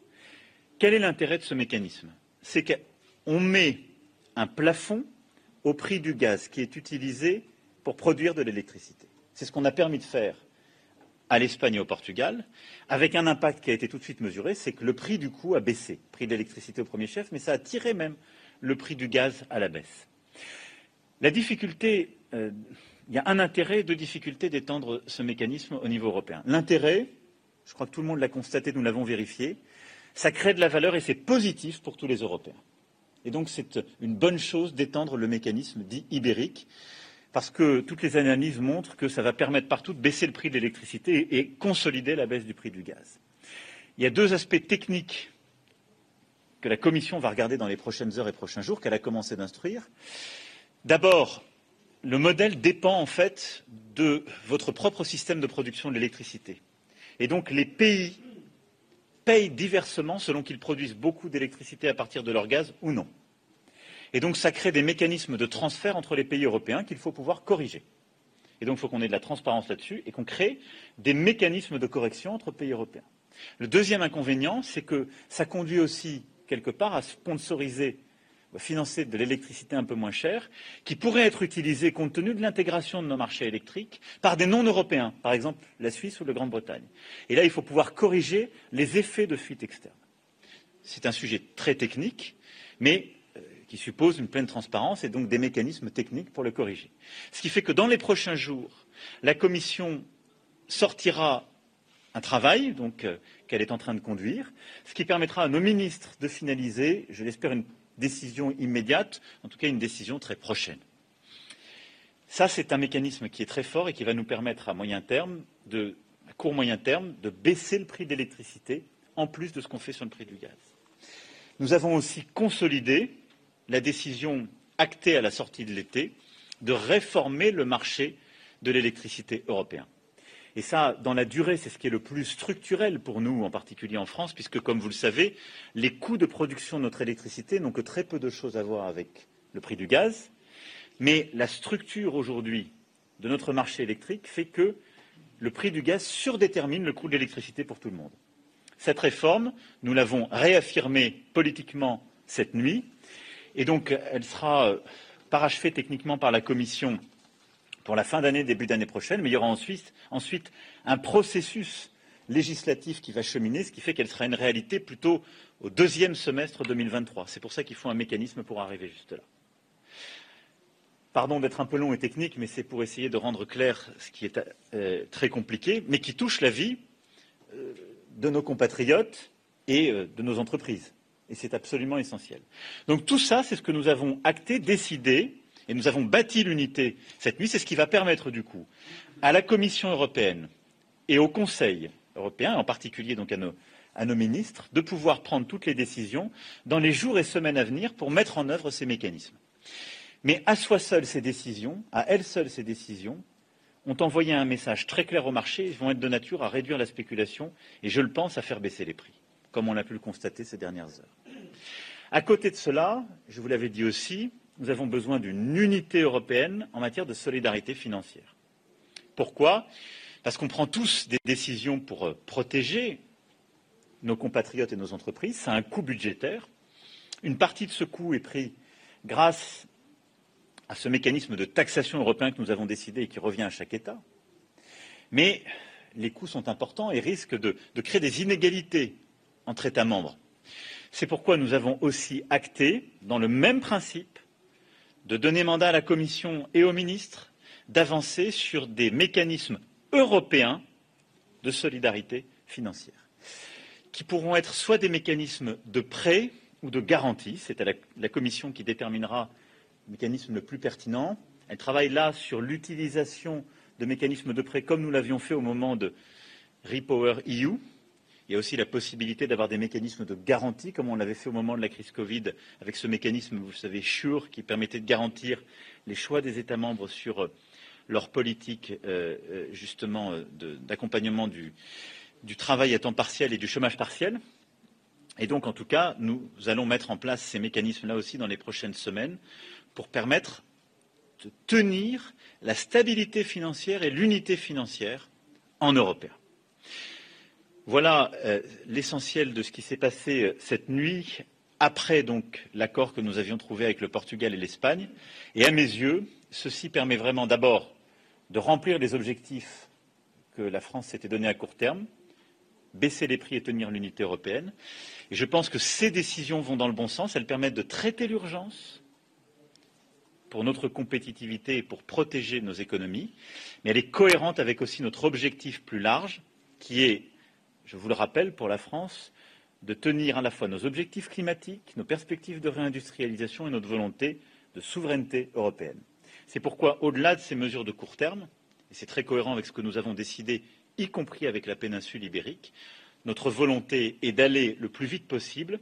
Quel est l'intérêt de ce mécanisme? C'est qu'on met un plafond au prix du gaz qui est utilisé pour produire de l'électricité. C'est ce qu'on a permis de faire à l'Espagne et au Portugal, avec un impact qui a été tout de suite mesuré, c'est que le prix du coût a baissé, prix de l'électricité au premier chef, mais ça a tiré même le prix du gaz à la baisse. La difficulté, euh, il y a un intérêt, deux difficultés d'étendre ce mécanisme au niveau européen. L'intérêt, je crois que tout le monde l'a constaté, nous l'avons vérifié, ça crée de la valeur et c'est positif pour tous les Européens. Et donc c'est une bonne chose d'étendre le mécanisme dit ibérique, parce que toutes les analyses montrent que ça va permettre partout de baisser le prix de l'électricité et consolider la baisse du prix du gaz. Il y a deux aspects techniques que la Commission va regarder dans les prochaines heures et prochains jours, qu'elle a commencé d'instruire. D'abord, le modèle dépend en fait de votre propre système de production de l'électricité. Et donc les pays payent diversement selon qu'ils produisent beaucoup d'électricité à partir de leur gaz ou non. Et donc ça crée des mécanismes de transfert entre les pays européens qu'il faut pouvoir corriger. Et donc, il faut qu'on ait de la transparence là-dessus et qu'on crée des mécanismes de correction entre pays européens. Le deuxième inconvénient, c'est que ça conduit aussi, quelque part, à sponsoriser, à financer de l'électricité un peu moins chère, qui pourrait être utilisée, compte tenu de l'intégration de nos marchés électriques, par des non-européens, par exemple la Suisse ou la Grande-Bretagne. Et là, il faut pouvoir corriger les effets de fuite externe. C'est un sujet très technique, mais qui suppose une pleine transparence et donc des mécanismes techniques pour le corriger. Ce qui fait que dans les prochains jours, la Commission sortira un travail euh, qu'elle est en train de conduire, ce qui permettra à nos ministres de finaliser, je l'espère, une décision immédiate, en tout cas une décision très prochaine. Ça, c'est un mécanisme qui est très fort et qui va nous permettre à moyen terme, de, à court moyen terme, de baisser le prix de l'électricité, en plus de ce qu'on fait sur le prix du gaz. Nous avons aussi consolidé la décision actée à la sortie de l'été de réformer le marché de l'électricité européen. Et ça, dans la durée, c'est ce qui est le plus structurel pour nous, en particulier en France, puisque, comme vous le savez, les coûts de production de notre électricité n'ont que très peu de choses à voir avec le prix du gaz. Mais la structure aujourd'hui de notre marché électrique fait que le prix du gaz surdétermine le coût de l'électricité pour tout le monde. Cette réforme, nous l'avons réaffirmée politiquement cette nuit, et donc elle sera euh, parachevée techniquement par la Commission pour la fin d'année, début d'année prochaine, mais il y aura ensuite, ensuite un processus législatif qui va cheminer, ce qui fait qu'elle sera une réalité plutôt au deuxième semestre 2023. C'est pour ça qu'il faut un mécanisme pour arriver juste là. Pardon d'être un peu long et technique, mais c'est pour essayer de rendre clair ce qui est euh, très compliqué, mais qui touche la vie euh, de nos compatriotes et de nos entreprises. Et c'est absolument essentiel. Donc tout ça, c'est ce que nous avons acté, décidé, et nous avons bâti l'unité cette nuit. C'est ce qui va permettre, du coup, à la Commission européenne et au Conseil européen, en particulier donc à nos, ministres, de pouvoir prendre toutes les décisions dans les jours et semaines à venir pour mettre en œuvre ces mécanismes. Mais à soi seule ces décisions, à elles seules ces décisions, ont envoyé un message très clair au marché et vont être de nature à réduire la spéculation et, je le pense, à faire baisser les prix, comme on a pu le constater ces dernières heures. À côté de cela, je vous l'avais dit aussi, nous avons besoin d'une unité européenne en matière de solidarité financière. Pourquoi? Parce qu'on prend tous des décisions pour euh, protéger nos compatriotes et nos entreprises. Ça a un coût budgétaire. Une partie de ce coût est pris grâce à ce mécanisme de taxation européen que nous avons décidé et qui revient à chaque État. Mais les coûts sont importants et risquent de créer des inégalités entre États membres. C'est pourquoi nous avons aussi acté, dans le même principe, de donner mandat à la Commission et aux ministres d'avancer sur des mécanismes européens de solidarité financière, qui pourront être soit des mécanismes de prêt ou de garantie, c'est à la, la Commission qui déterminera mécanisme le plus pertinent. Elle travaille là sur l'utilisation de mécanismes de prêt comme nous l'avions fait au moment de Repower EU. Il y a aussi la possibilité d'avoir des mécanismes de garantie, comme on l'avait fait au moment de la crise Covid, avec ce mécanisme, vous savez, SURE, qui permettait de garantir les choix des États membres sur euh, leur politique, euh, euh, justement, d'accompagnement du, du travail à temps partiel et du chômage partiel. Et donc, en tout cas, nous allons mettre en place ces mécanismes-là aussi dans les prochaines semaines pour permettre de tenir la stabilité financière et l'unité financière en Europe. Voilà euh, l'essentiel de ce qui s'est passé euh, cette nuit après donc l'accord que nous avions trouvé avec le Portugal et l'Espagne. Et à mes yeux, ceci permet vraiment d'abord de remplir les objectifs que la France s'était donnés à court terme, baisser les prix et tenir l'unité européenne. Et je pense que ces décisions vont dans le bon sens. Elles permettent de traiter l'urgence, pour notre compétitivité et pour protéger nos économies, mais elle est cohérente avec aussi notre objectif plus large, qui est, je vous le rappelle, pour la France, de tenir à la fois nos objectifs climatiques, nos perspectives de réindustrialisation et notre volonté de souveraineté européenne. C'est pourquoi, au-delà de ces mesures de court terme, et c'est très cohérent avec ce que nous avons décidé, y compris avec la péninsule ibérique, notre volonté est d'aller le plus vite possible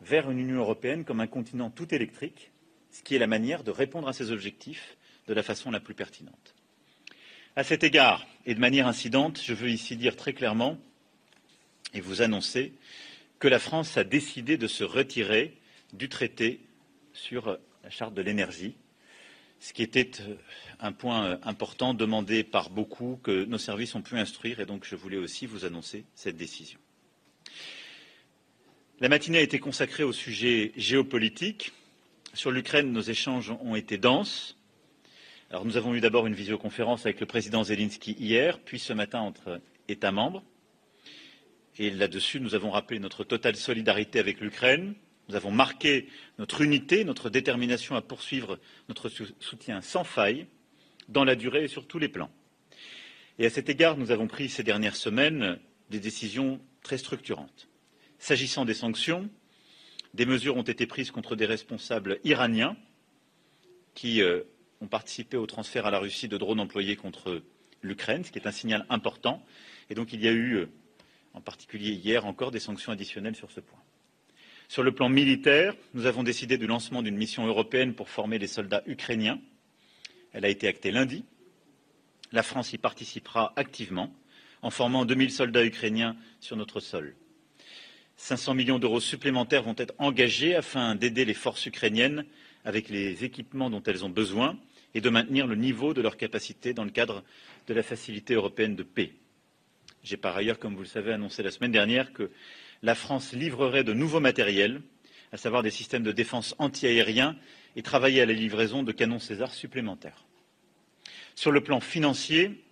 vers une Union européenne comme un continent tout électrique, ce qui est la manière de répondre à ces objectifs de la façon la plus pertinente. À cet égard, et de manière incidente, je veux ici dire très clairement et vous annoncer que la France a décidé de se retirer du traité sur la charte de l'énergie. ce qui était euh, un point euh, important demandé par beaucoup que nos services ont pu instruire et donc je voulais aussi vous annoncer cette décision. La matinée a été consacrée au sujet géopolitique. Sur l'Ukraine, nos échanges ont été denses. Nous avons eu d'abord une visioconférence avec le président Zelensky hier, puis ce matin entre États membres. Et là-dessus, nous avons rappelé notre totale solidarité avec l'Ukraine, nous avons marqué notre unité, notre détermination à poursuivre notre soutien sans faille dans la durée et sur tous les plans. Et à cet égard, nous avons pris ces dernières semaines des décisions très structurantes. S'agissant des sanctions, des mesures ont été prises contre des responsables iraniens qui euh, ont participé au transfert à la Russie de drones employés contre l'Ukraine, ce qui est un signal important. Et donc il y a eu, euh, en particulier hier encore, des sanctions additionnelles sur ce point. Sur le plan militaire, nous avons décidé du lancement d'une mission européenne pour former les soldats ukrainiens. Elle a été actée lundi. La France y participera activement en formant 2000 soldats ukrainiens sur notre sol. 500 millions d'euros supplémentaires vont être engagés afin d'aider les forces ukrainiennes avec les équipements dont elles ont besoin et de maintenir le niveau de leurs capacités dans le cadre de la facilité européenne de paix. J'ai par ailleurs, comme vous le savez, annoncé la semaine dernière que la France livrerait de nouveaux matériels, à savoir des systèmes de défense antiaériens, et travailler à la livraison de canons César supplémentaires. Sur le plan financier,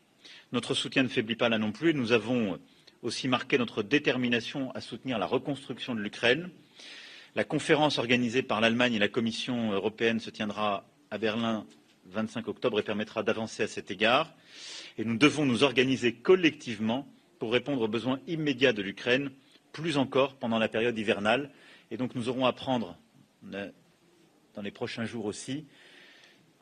notre soutien ne faiblit pas là non plus. Nous avons aussi marqué notre détermination à soutenir la reconstruction de l'Ukraine. La conférence organisée par l'Allemagne et la Commission européenne se tiendra à Berlin le 25 octobre et permettra d'avancer à cet égard. Et nous devons nous organiser collectivement pour répondre aux besoins immédiats de l'Ukraine plus encore pendant la période hivernale. Et donc nous aurons à prendre, dans les prochains jours aussi,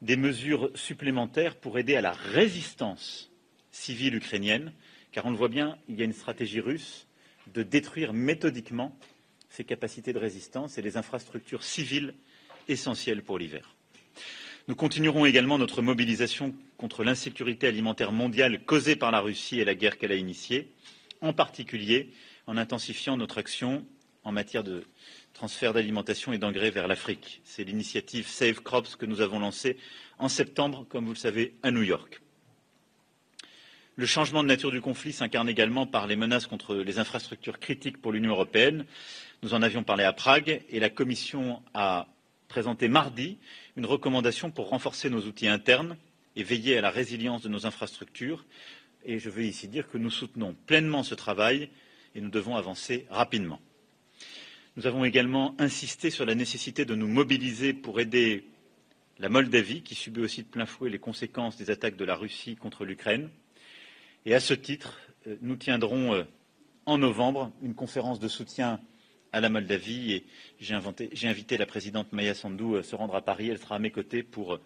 des mesures supplémentaires pour aider à la résistance civile ukrainienne, car on le voit bien, il y a une stratégie russe de détruire méthodiquement ses capacités de résistance et les infrastructures civiles essentielles pour l'hiver. Nous continuerons également notre mobilisation contre l'insécurité alimentaire mondiale causée par la Russie et la guerre qu'elle a initiée, en particulier en intensifiant notre action en matière de transfert d'alimentation et d'engrais vers l'Afrique. C'est l'initiative Save Crops que nous avons lancée en septembre, comme vous le savez, à New York. Le changement de nature du conflit s'incarne également par les menaces contre les infrastructures critiques pour l'Union européenne. Nous en avions parlé à Prague et la Commission a présenté mardi une recommandation pour renforcer nos outils internes et veiller à la résilience de nos infrastructures. Et je veux ici dire que nous soutenons pleinement ce travail et nous devons avancer rapidement. Nous avons également insisté sur la nécessité de nous mobiliser pour aider la Moldavie, qui subit aussi de plein fouet les conséquences des attaques de la Russie contre l'Ukraine. Et à ce titre, euh, nous tiendrons euh, en novembre une conférence de soutien à la Moldavie et j'ai invité la présidente Maya Sandu à se rendre à Paris. Elle sera à mes côtés pour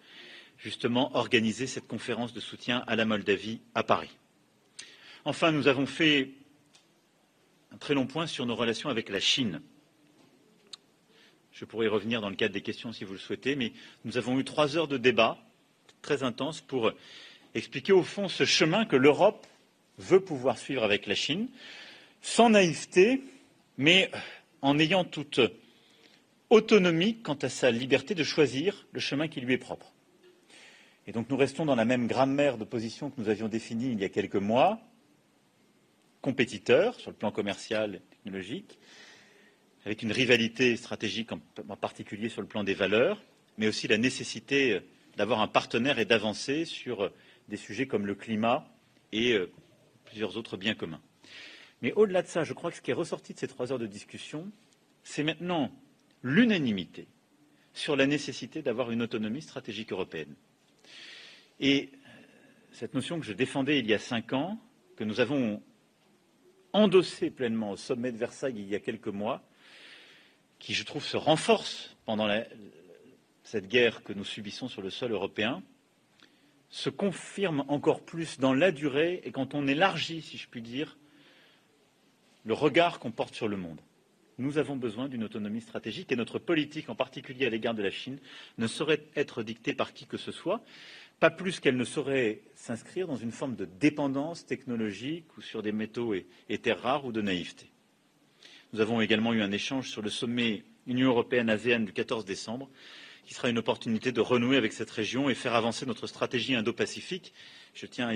justement organiser cette conférence de soutien à la Moldavie à Paris. Enfin, nous avons fait un très long point sur nos relations avec la Chine. Je pourrais y revenir dans le cadre des questions si vous le souhaitez, mais nous avons eu trois heures de débat très intense pour expliquer au fond ce chemin que l'Europe veut pouvoir suivre avec la Chine, sans naïveté, mais en ayant toute autonomie quant à sa liberté de choisir le chemin qui lui est propre. Nous restons dans la même grammaire de position que nous avions définie il y a quelques mois, compétiteurs sur le plan commercial et technologique, avec une rivalité stratégique en, particulier sur le plan des valeurs, mais aussi la nécessité d'avoir un partenaire et d'avancer sur des sujets comme le climat et euh, plusieurs autres biens communs. Mais au-delà de ça, je crois que ce qui est ressorti de ces trois heures de discussion, c'est maintenant l'unanimité sur la nécessité d'avoir une autonomie stratégique européenne. Et cette notion que je défendais il y a cinq ans, que nous avons endossé pleinement au sommet de Versailles il y a quelques mois, qui, je trouve, se renforce pendant cette guerre que nous subissons sur le sol européen, se confirme encore plus dans la durée et quand on élargit, si je puis dire, le regard qu'on porte sur le monde. Nous avons besoin d'une autonomie stratégique et notre politique, en particulier à l'égard de la Chine, ne saurait être dictée par qui que ce soit pas plus qu'elle ne saurait s'inscrire dans une forme de dépendance technologique ou sur des métaux et, terres rares ou de naïveté. Nous avons également eu un échange sur le sommet Union européenne-ASEAN du 14 décembre, qui qui sera une opportunité de renouer avec cette région et faire avancer notre stratégie indo-pacifique. Je tiens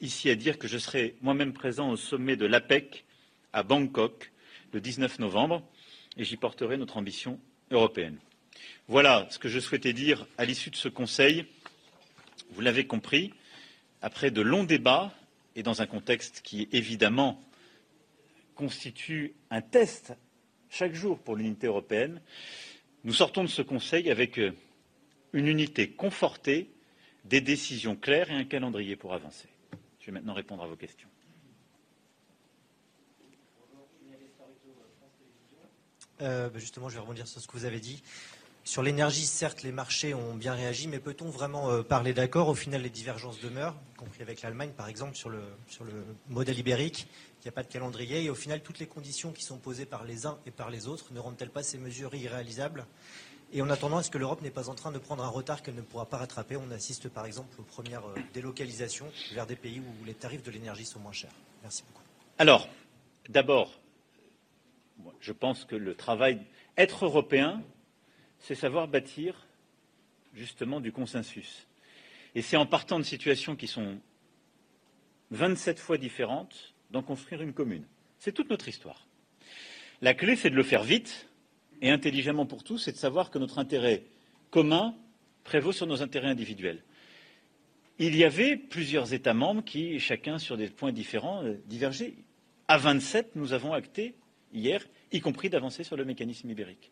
ici à dire que je serai moi-même présent au sommet de l'APEC à Bangkok le 19 novembre et j'y porterai notre ambition européenne. Voilà ce que je souhaitais dire à l'issue de ce Conseil. Vous l'avez compris, après de longs débats et dans un contexte qui, évidemment, constitue un test chaque jour pour l'unité européenne, nous sortons de ce Conseil avec euh, une unité confortée, des décisions claires et un calendrier pour avancer. Je vais maintenant répondre à vos questions. Euh, bah, justement, je vais rebondir sur ce que vous avez dit. Sur l'énergie, certes, les marchés ont bien réagi, mais peut-on vraiment euh, parler d'accord? Au final, les divergences demeurent, y compris avec l'Allemagne, par exemple, sur le, modèle ibérique. Il n'y a pas de calendrier. Et au final, toutes les conditions qui sont posées par les uns et par les autres ne rendent-elles pas ces mesures irréalisables? Et en attendant, est-ce que l'Europe n'est pas en train de prendre un retard qu'elle ne pourra pas rattraper? On assiste, par exemple, aux premières euh, délocalisations vers des pays où les tarifs de l'énergie sont moins chers. Merci beaucoup. Alors, d'abord, je pense que le travail, être européen, c'est savoir bâtir justement du consensus. Et c'est en partant de situations qui sont 27 fois différentes d'en construire une commune. C'est toute notre histoire. La clé, c'est de le faire vite et intelligemment pour tous, c'est de savoir que notre intérêt commun prévaut sur nos intérêts individuels. Il y avait plusieurs États membres qui, chacun sur des points différents, euh, divergeaient. À 27, nous avons acté hier, y compris d'avancer sur le mécanisme ibérique.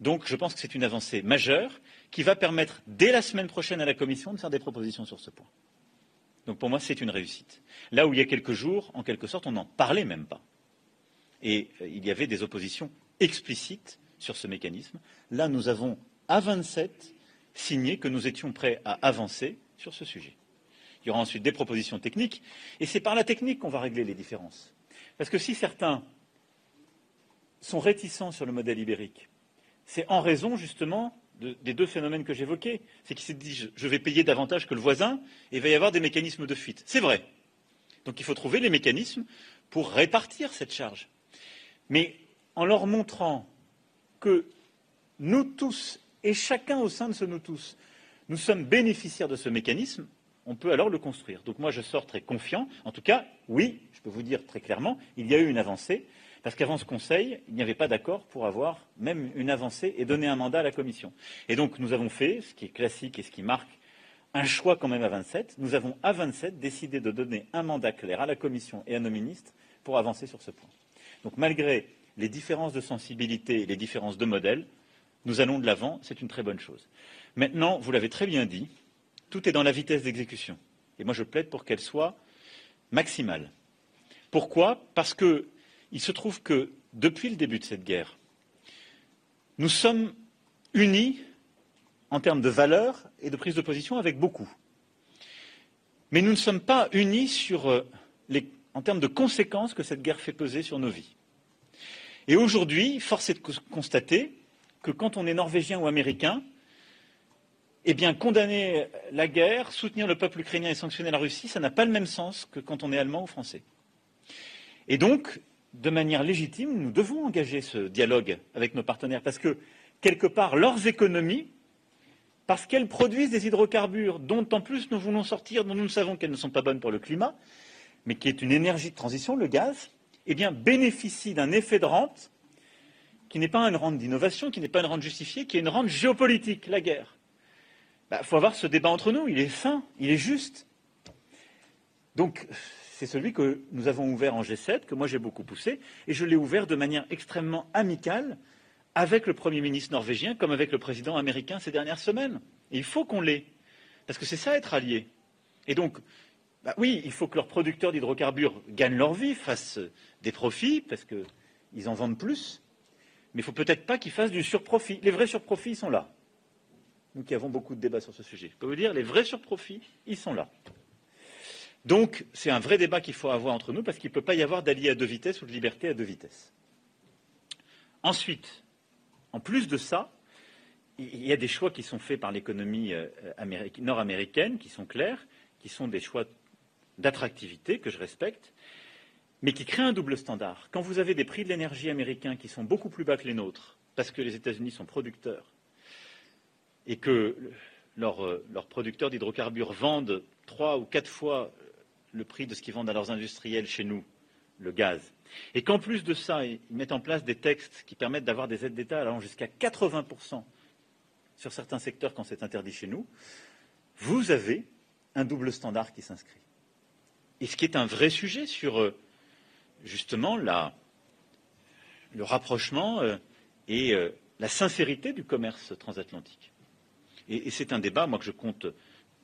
Donc je pense que c'est une avancée majeure qui va permettre dès la semaine prochaine à la Commission de faire des propositions sur ce point. Donc pour moi, c'est une réussite. Là où il y a quelques jours, en quelque sorte, on n'en parlait même pas. Et euh, il y avait des oppositions explicites sur ce mécanisme. Là, nous avons, à 27, signé que nous étions prêts à avancer sur ce sujet. Il y aura ensuite des propositions techniques, et c'est par la technique qu'on va régler les différences. Parce que si certains sont réticents sur le modèle ibérique, c'est en raison justement des deux phénomènes que j'évoquais. C'est qu'ils se disent je vais payer davantage que le voisin et il va y avoir des mécanismes de fuite. C'est vrai. Donc il faut trouver les mécanismes pour répartir cette charge. Mais en leur montrant que nous tous, et chacun au sein de ce nous tous, nous sommes bénéficiaires de ce mécanisme, on peut alors le construire. Donc moi je sors très confiant. En tout cas, oui, je peux vous dire très clairement, il y a eu une avancée. Parce qu'avant ce Conseil, il n'y avait pas d'accord pour avoir même une avancée et donner un mandat à la Commission. Et donc nous avons fait, ce qui est classique et ce qui marque un choix quand même à 27. Nous avons à 27 décidé de donner un mandat clair à la Commission et à nos ministres pour avancer sur ce point. Donc malgré les différences de sensibilité et les différences de modèle, nous allons de l'avant, c'est une très bonne chose. Maintenant, vous l'avez très bien dit, tout est dans la vitesse d'exécution. Et moi, je plaide pour qu'elle soit maximale. Pourquoi? Parce que il se trouve que depuis le début de cette guerre, nous sommes unis en termes de valeurs et de prise de position avec beaucoup. Mais nous ne sommes pas unis euh, en termes de conséquences que cette guerre fait peser sur nos vies. Et aujourd'hui, force est de constater que quand on est norvégien ou américain, eh bien, condamner la guerre, soutenir le peuple ukrainien et sanctionner la Russie, ça n'a pas le même sens que quand on est allemand ou français. Et donc, de manière légitime, nous devons engager ce dialogue avec nos partenaires parce que, quelque part, leurs économies, parce qu'elles produisent des hydrocarbures dont, en plus, nous voulons sortir, dont nous savons qu'elles ne sont pas bonnes pour le climat, mais qui est une énergie de transition, le gaz, eh bien, bénéficient d'un effet de rente qui n'est pas une rente d'innovation, qui n'est pas une rente justifiée, qui est une rente géopolitique, la guerre. Il bah, faut avoir ce débat entre nous, il est sain, il est juste. Donc, c'est celui que nous avons ouvert en G7, que moi j'ai beaucoup poussé, et je l'ai ouvert de manière extrêmement amicale avec le Premier ministre norvégien comme avec le président américain ces dernières semaines. Et il faut qu'on l'ait, parce que c'est ça être allié. Et donc, bah oui, il faut que leurs producteurs d'hydrocarbures gagnent leur vie, fassent des profits, parce qu'ils en vendent plus, mais il ne faut peut-être pas qu'ils fassent du surprofit. Les vrais surprofits, ils sont là. Nous qui avons beaucoup de débats sur ce sujet. Je peux vous dire, les vrais surprofits, ils sont là. Donc, c'est un vrai débat qu'il faut avoir entre nous parce qu'il ne peut pas y avoir d'alliés à deux vitesses ou de liberté à deux vitesses. Ensuite, en plus de ça, il y a des choix qui sont faits par l'économie euh, nord-américaine qui sont clairs, qui sont des choix d'attractivité que je respecte, mais qui créent un double standard. Quand vous avez des prix de l'énergie américains qui sont beaucoup plus bas que les nôtres, parce que les États-Unis sont producteurs, et que leurs, producteurs d'hydrocarbures vendent trois ou quatre fois le prix de ce qu'ils vendent à leurs industriels chez nous, le gaz, et qu'en plus de ça, ils mettent en place des textes qui permettent d'avoir des aides d'État allant jusqu'à 80% sur certains secteurs quand c'est interdit chez nous, vous avez un double standard qui s'inscrit. Et ce qui est un vrai sujet sur euh, justement le rapprochement euh, et euh, la sincérité du commerce transatlantique. Et c'est un débat, moi, que je compte,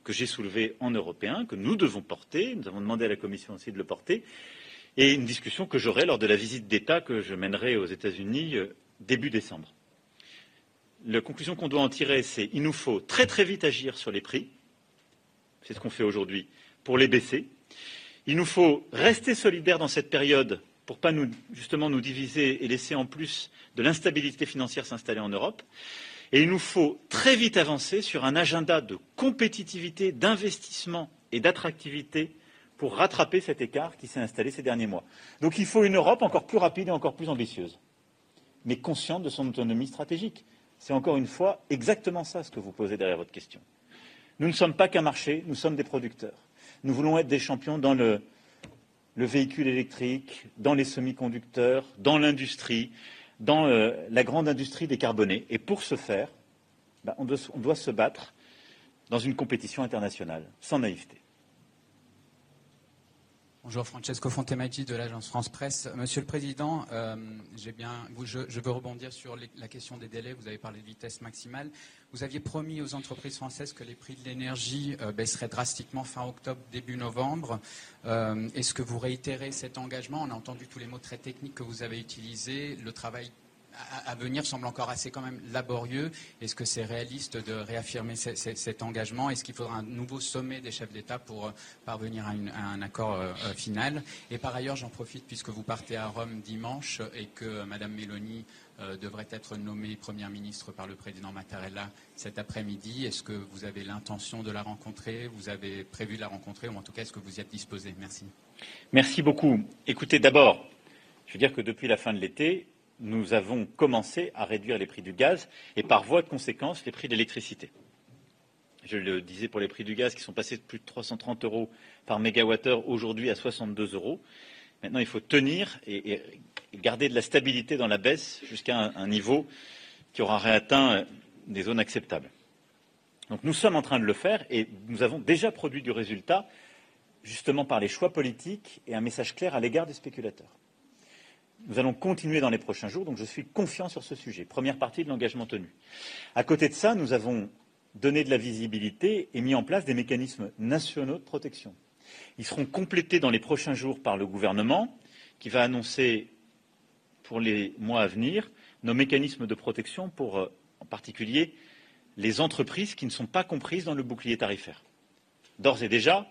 que j'ai soulevé en européen, que nous devons porter. Nous avons demandé à la Commission aussi de le porter et une discussion que j'aurai lors de la visite d'État que je mènerai aux États-Unis euh, début décembre. La conclusion qu'on doit en tirer, c'est qu'il nous faut très très vite agir sur les prix, c'est ce qu'on fait aujourd'hui, pour les baisser. Il nous faut rester solidaires dans cette période pour ne pas justement nous diviser et laisser en plus de l'instabilité financière s'installer en Europe. Et il nous faut très vite avancer sur un agenda de compétitivité, d'investissement et d'attractivité pour rattraper cet écart qui s'est installé ces derniers mois. Donc il faut une Europe encore plus rapide et encore plus ambitieuse, mais consciente de son autonomie stratégique. C'est encore une fois exactement ça ce que vous posez derrière votre question. Nous ne sommes pas qu'un marché, nous sommes des producteurs. Nous voulons être des champions dans le, le véhicule électrique, dans les semi-conducteurs, dans l'industrie, dans euh, la grande industrie décarbonée. Et pour ce faire, doit, on doit se battre dans une compétition internationale, sans naïveté. Bonjour, Francesco Fontemaggi de l'agence France Presse. Monsieur le Président, euh, je, veux rebondir sur la question des délais. Vous avez parlé de vitesse maximale. Vous aviez promis aux entreprises françaises que les prix de l'énergie euh, baisseraient drastiquement fin octobre, début novembre. Euh, Est-ce que vous réitérez cet engagement? On a entendu tous les mots très techniques que vous avez utilisés. Le travail à, venir semble encore assez quand même laborieux. Est-ce que c'est réaliste de réaffirmer cet engagement? Est-ce qu'il faudra un nouveau sommet des chefs d'État pour euh, parvenir à, un accord euh, euh, final? Et par ailleurs, j'en profite puisque vous partez à Rome dimanche et que Mme Meloni devrait être nommée Première ministre par le président Mattarella cet après-midi. Est-ce que vous avez l'intention de la rencontrer? Vous avez prévu de la rencontrer Ou en tout cas, est-ce que vous y êtes disposé Merci. Merci beaucoup. Écoutez, d'abord, je veux dire que depuis la fin de l'été, nous avons commencé à réduire les prix du gaz et par voie de conséquence les prix de l'électricité. Je le disais pour les prix du gaz qui sont passés de plus de 330 euros par mégawattheure aujourd'hui à 62 euros. Maintenant, il faut tenir et, garder de la stabilité dans la baisse jusqu'à un, un, niveau qui aura réatteint des zones acceptables. Donc nous sommes en train de le faire et nous avons déjà produit du résultat justement par les choix politiques et un message clair à l'égard des spéculateurs. Nous allons continuer dans les prochains jours, donc je suis confiant sur ce sujet. Première partie de l'engagement tenu. À côté de ça, nous avons donné de la visibilité et mis en place des mécanismes nationaux de protection. Ils seront complétés dans les prochains jours par le gouvernement, qui va annoncer pour les mois à venir nos mécanismes de protection pour, euh, en particulier, les entreprises qui ne sont pas comprises dans le bouclier tarifaire. D'ores et déjà,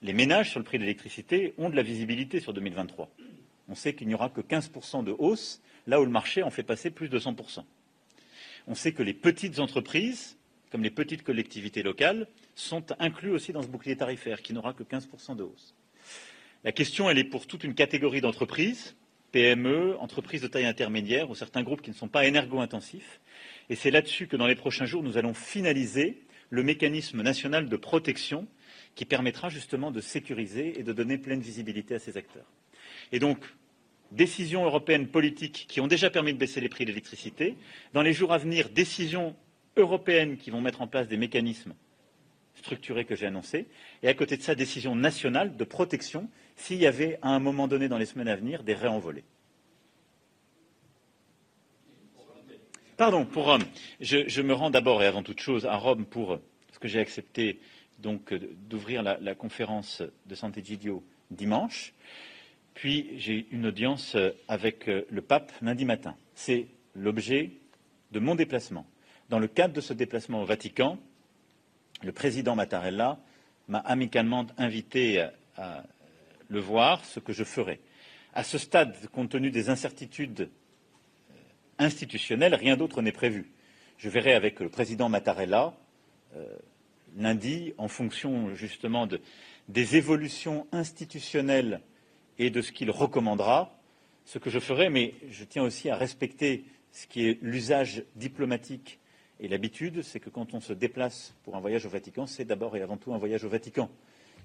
les ménages sur le prix de l'électricité ont de la visibilité sur 2023 on sait qu'il n'y aura que 15% de hausse, là où le marché en fait passer plus de 100%. On sait que les petites entreprises, comme les petites collectivités locales, sont inclus aussi dans ce bouclier tarifaire qui n'aura que 15% de hausse. La question, elle est pour toute une catégorie d'entreprises, PME, entreprises de taille intermédiaire ou certains groupes qui ne sont pas énergo-intensifs. Et c'est là-dessus que dans les prochains jours, nous allons finaliser le mécanisme national de protection qui permettra justement de sécuriser et de donner pleine visibilité à ces acteurs. Et donc, décisions européennes politiques qui ont déjà permis de baisser les prix de l'électricité. Dans les jours à venir, décisions européennes qui vont mettre en place des mécanismes structurés que j'ai annoncés. Et à côté de ça, décisions nationales de protection s'il y avait, à un moment donné dans les semaines à venir, des réenvolées. Pardon, pour Rome. Je, me rends d'abord et avant toute chose à Rome pour ce que j'ai accepté d'ouvrir la, la, conférence de Sant'Egidio dimanche. Puis j'ai une audience euh, avec euh, le pape lundi matin. C'est l'objet de mon déplacement. Dans le cadre de ce déplacement au Vatican, le président Mattarella m'a amicalement invité à le voir, ce que je ferai. À ce stade, compte tenu des incertitudes euh, institutionnelles, rien d'autre n'est prévu. Je verrai avec le président Mattarella lundi, en fonction justement de, des évolutions institutionnelles et de ce qu'il recommandera, ce que je ferai, mais je tiens aussi à respecter ce qui est l'usage diplomatique Et l'habitude, c'est que quand on se déplace pour un voyage au Vatican, c'est d'abord et avant tout un voyage au Vatican.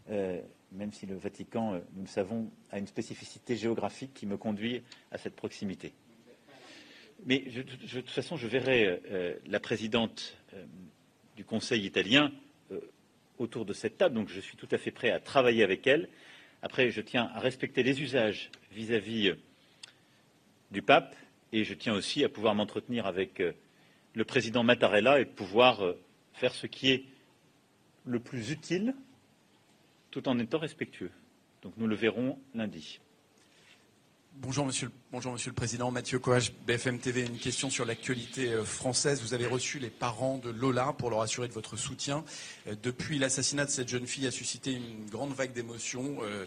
Euh, même si le Vatican, euh, nous le savons, a une spécificité géographique qui me conduit à cette proximité. Mais de toute façon, je verrai euh, la présidente du Conseil italien autour de cette table, donc je suis tout à fait prêt à travailler avec elle. Après, je tiens à respecter les usages vis-à-vis du pape et je tiens aussi à pouvoir m'entretenir avec le président Mattarella et pouvoir faire ce qui est le plus utile tout en étant respectueux. Donc nous le verrons lundi. Bonjour monsieur, le, Président. Mathieu Coage, BFM TV. Une question sur l'actualité euh, française. Vous avez reçu les parents de Lola pour leur assurer de votre soutien. Euh, depuis l'assassinat de cette jeune fille a suscité une grande vague d'émotions. Euh,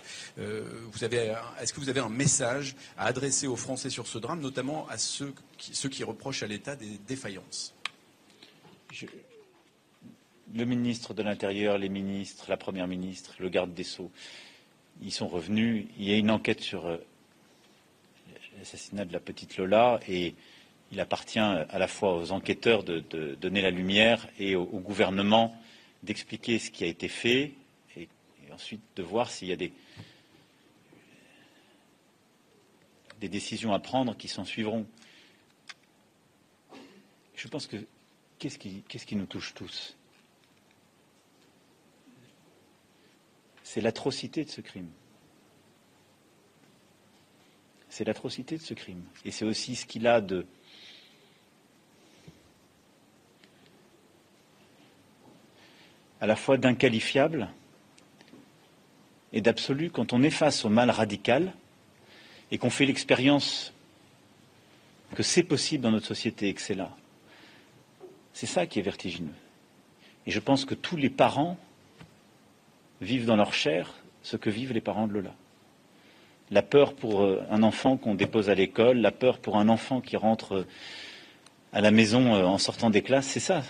est-ce que vous avez un message à adresser aux Français sur ce drame, notamment à ceux qui, reprochent à l'État des défaillances? Le ministre de l'Intérieur, les ministres, la Première ministre, le garde des Sceaux, ils sont revenus. Il y a une enquête sur l'assassinat de la petite Lola et il appartient à la fois aux enquêteurs de, donner la lumière et au, gouvernement d'expliquer ce qui a été fait et, ensuite de voir s'il y a des, décisions à prendre qui s'en suivront. Je pense que qu'est-ce qui nous touche tous? C'est l'atrocité de ce crime. C'est l'atrocité de ce crime. Et c'est aussi ce qu'il a de à la fois d'inqualifiable et d'absolu quand on est face au mal radical et qu'on fait l'expérience que c'est possible dans notre société et que c'est là. C'est ça qui est vertigineux. Et je pense que tous les parents vivent dans leur chair ce que vivent les parents de Lola. La peur pour euh, un enfant qu'on dépose à l'école, la peur pour un enfant qui rentre euh, à la maison euh, en sortant des classes, c'est ça.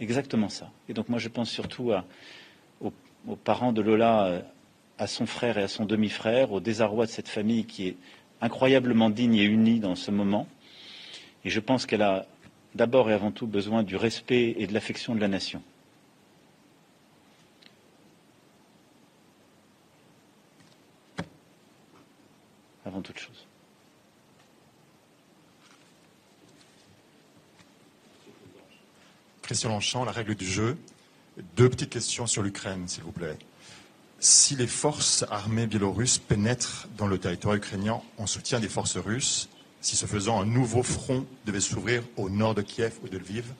Exactement ça. Et donc moi je pense surtout aux, parents de Lola, à son frère et à son demi-frère, au désarroi de cette famille qui est incroyablement digne et unie dans ce moment. Et je pense qu'elle a d'abord et avant tout besoin du respect et de l'affection de la nation. Avant toute chose. Christian Longchamp, la règle du jeu. Deux petites questions sur l'Ukraine, s'il vous plaît. Si les forces armées biélorusses pénètrent dans le territoire ukrainien en soutien des forces russes, si ce faisant un nouveau front devait s'ouvrir au nord de Kiev ou de Lviv,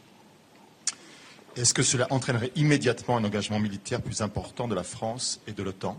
est-ce que cela entraînerait immédiatement un engagement militaire plus important de la France et de l'OTAN?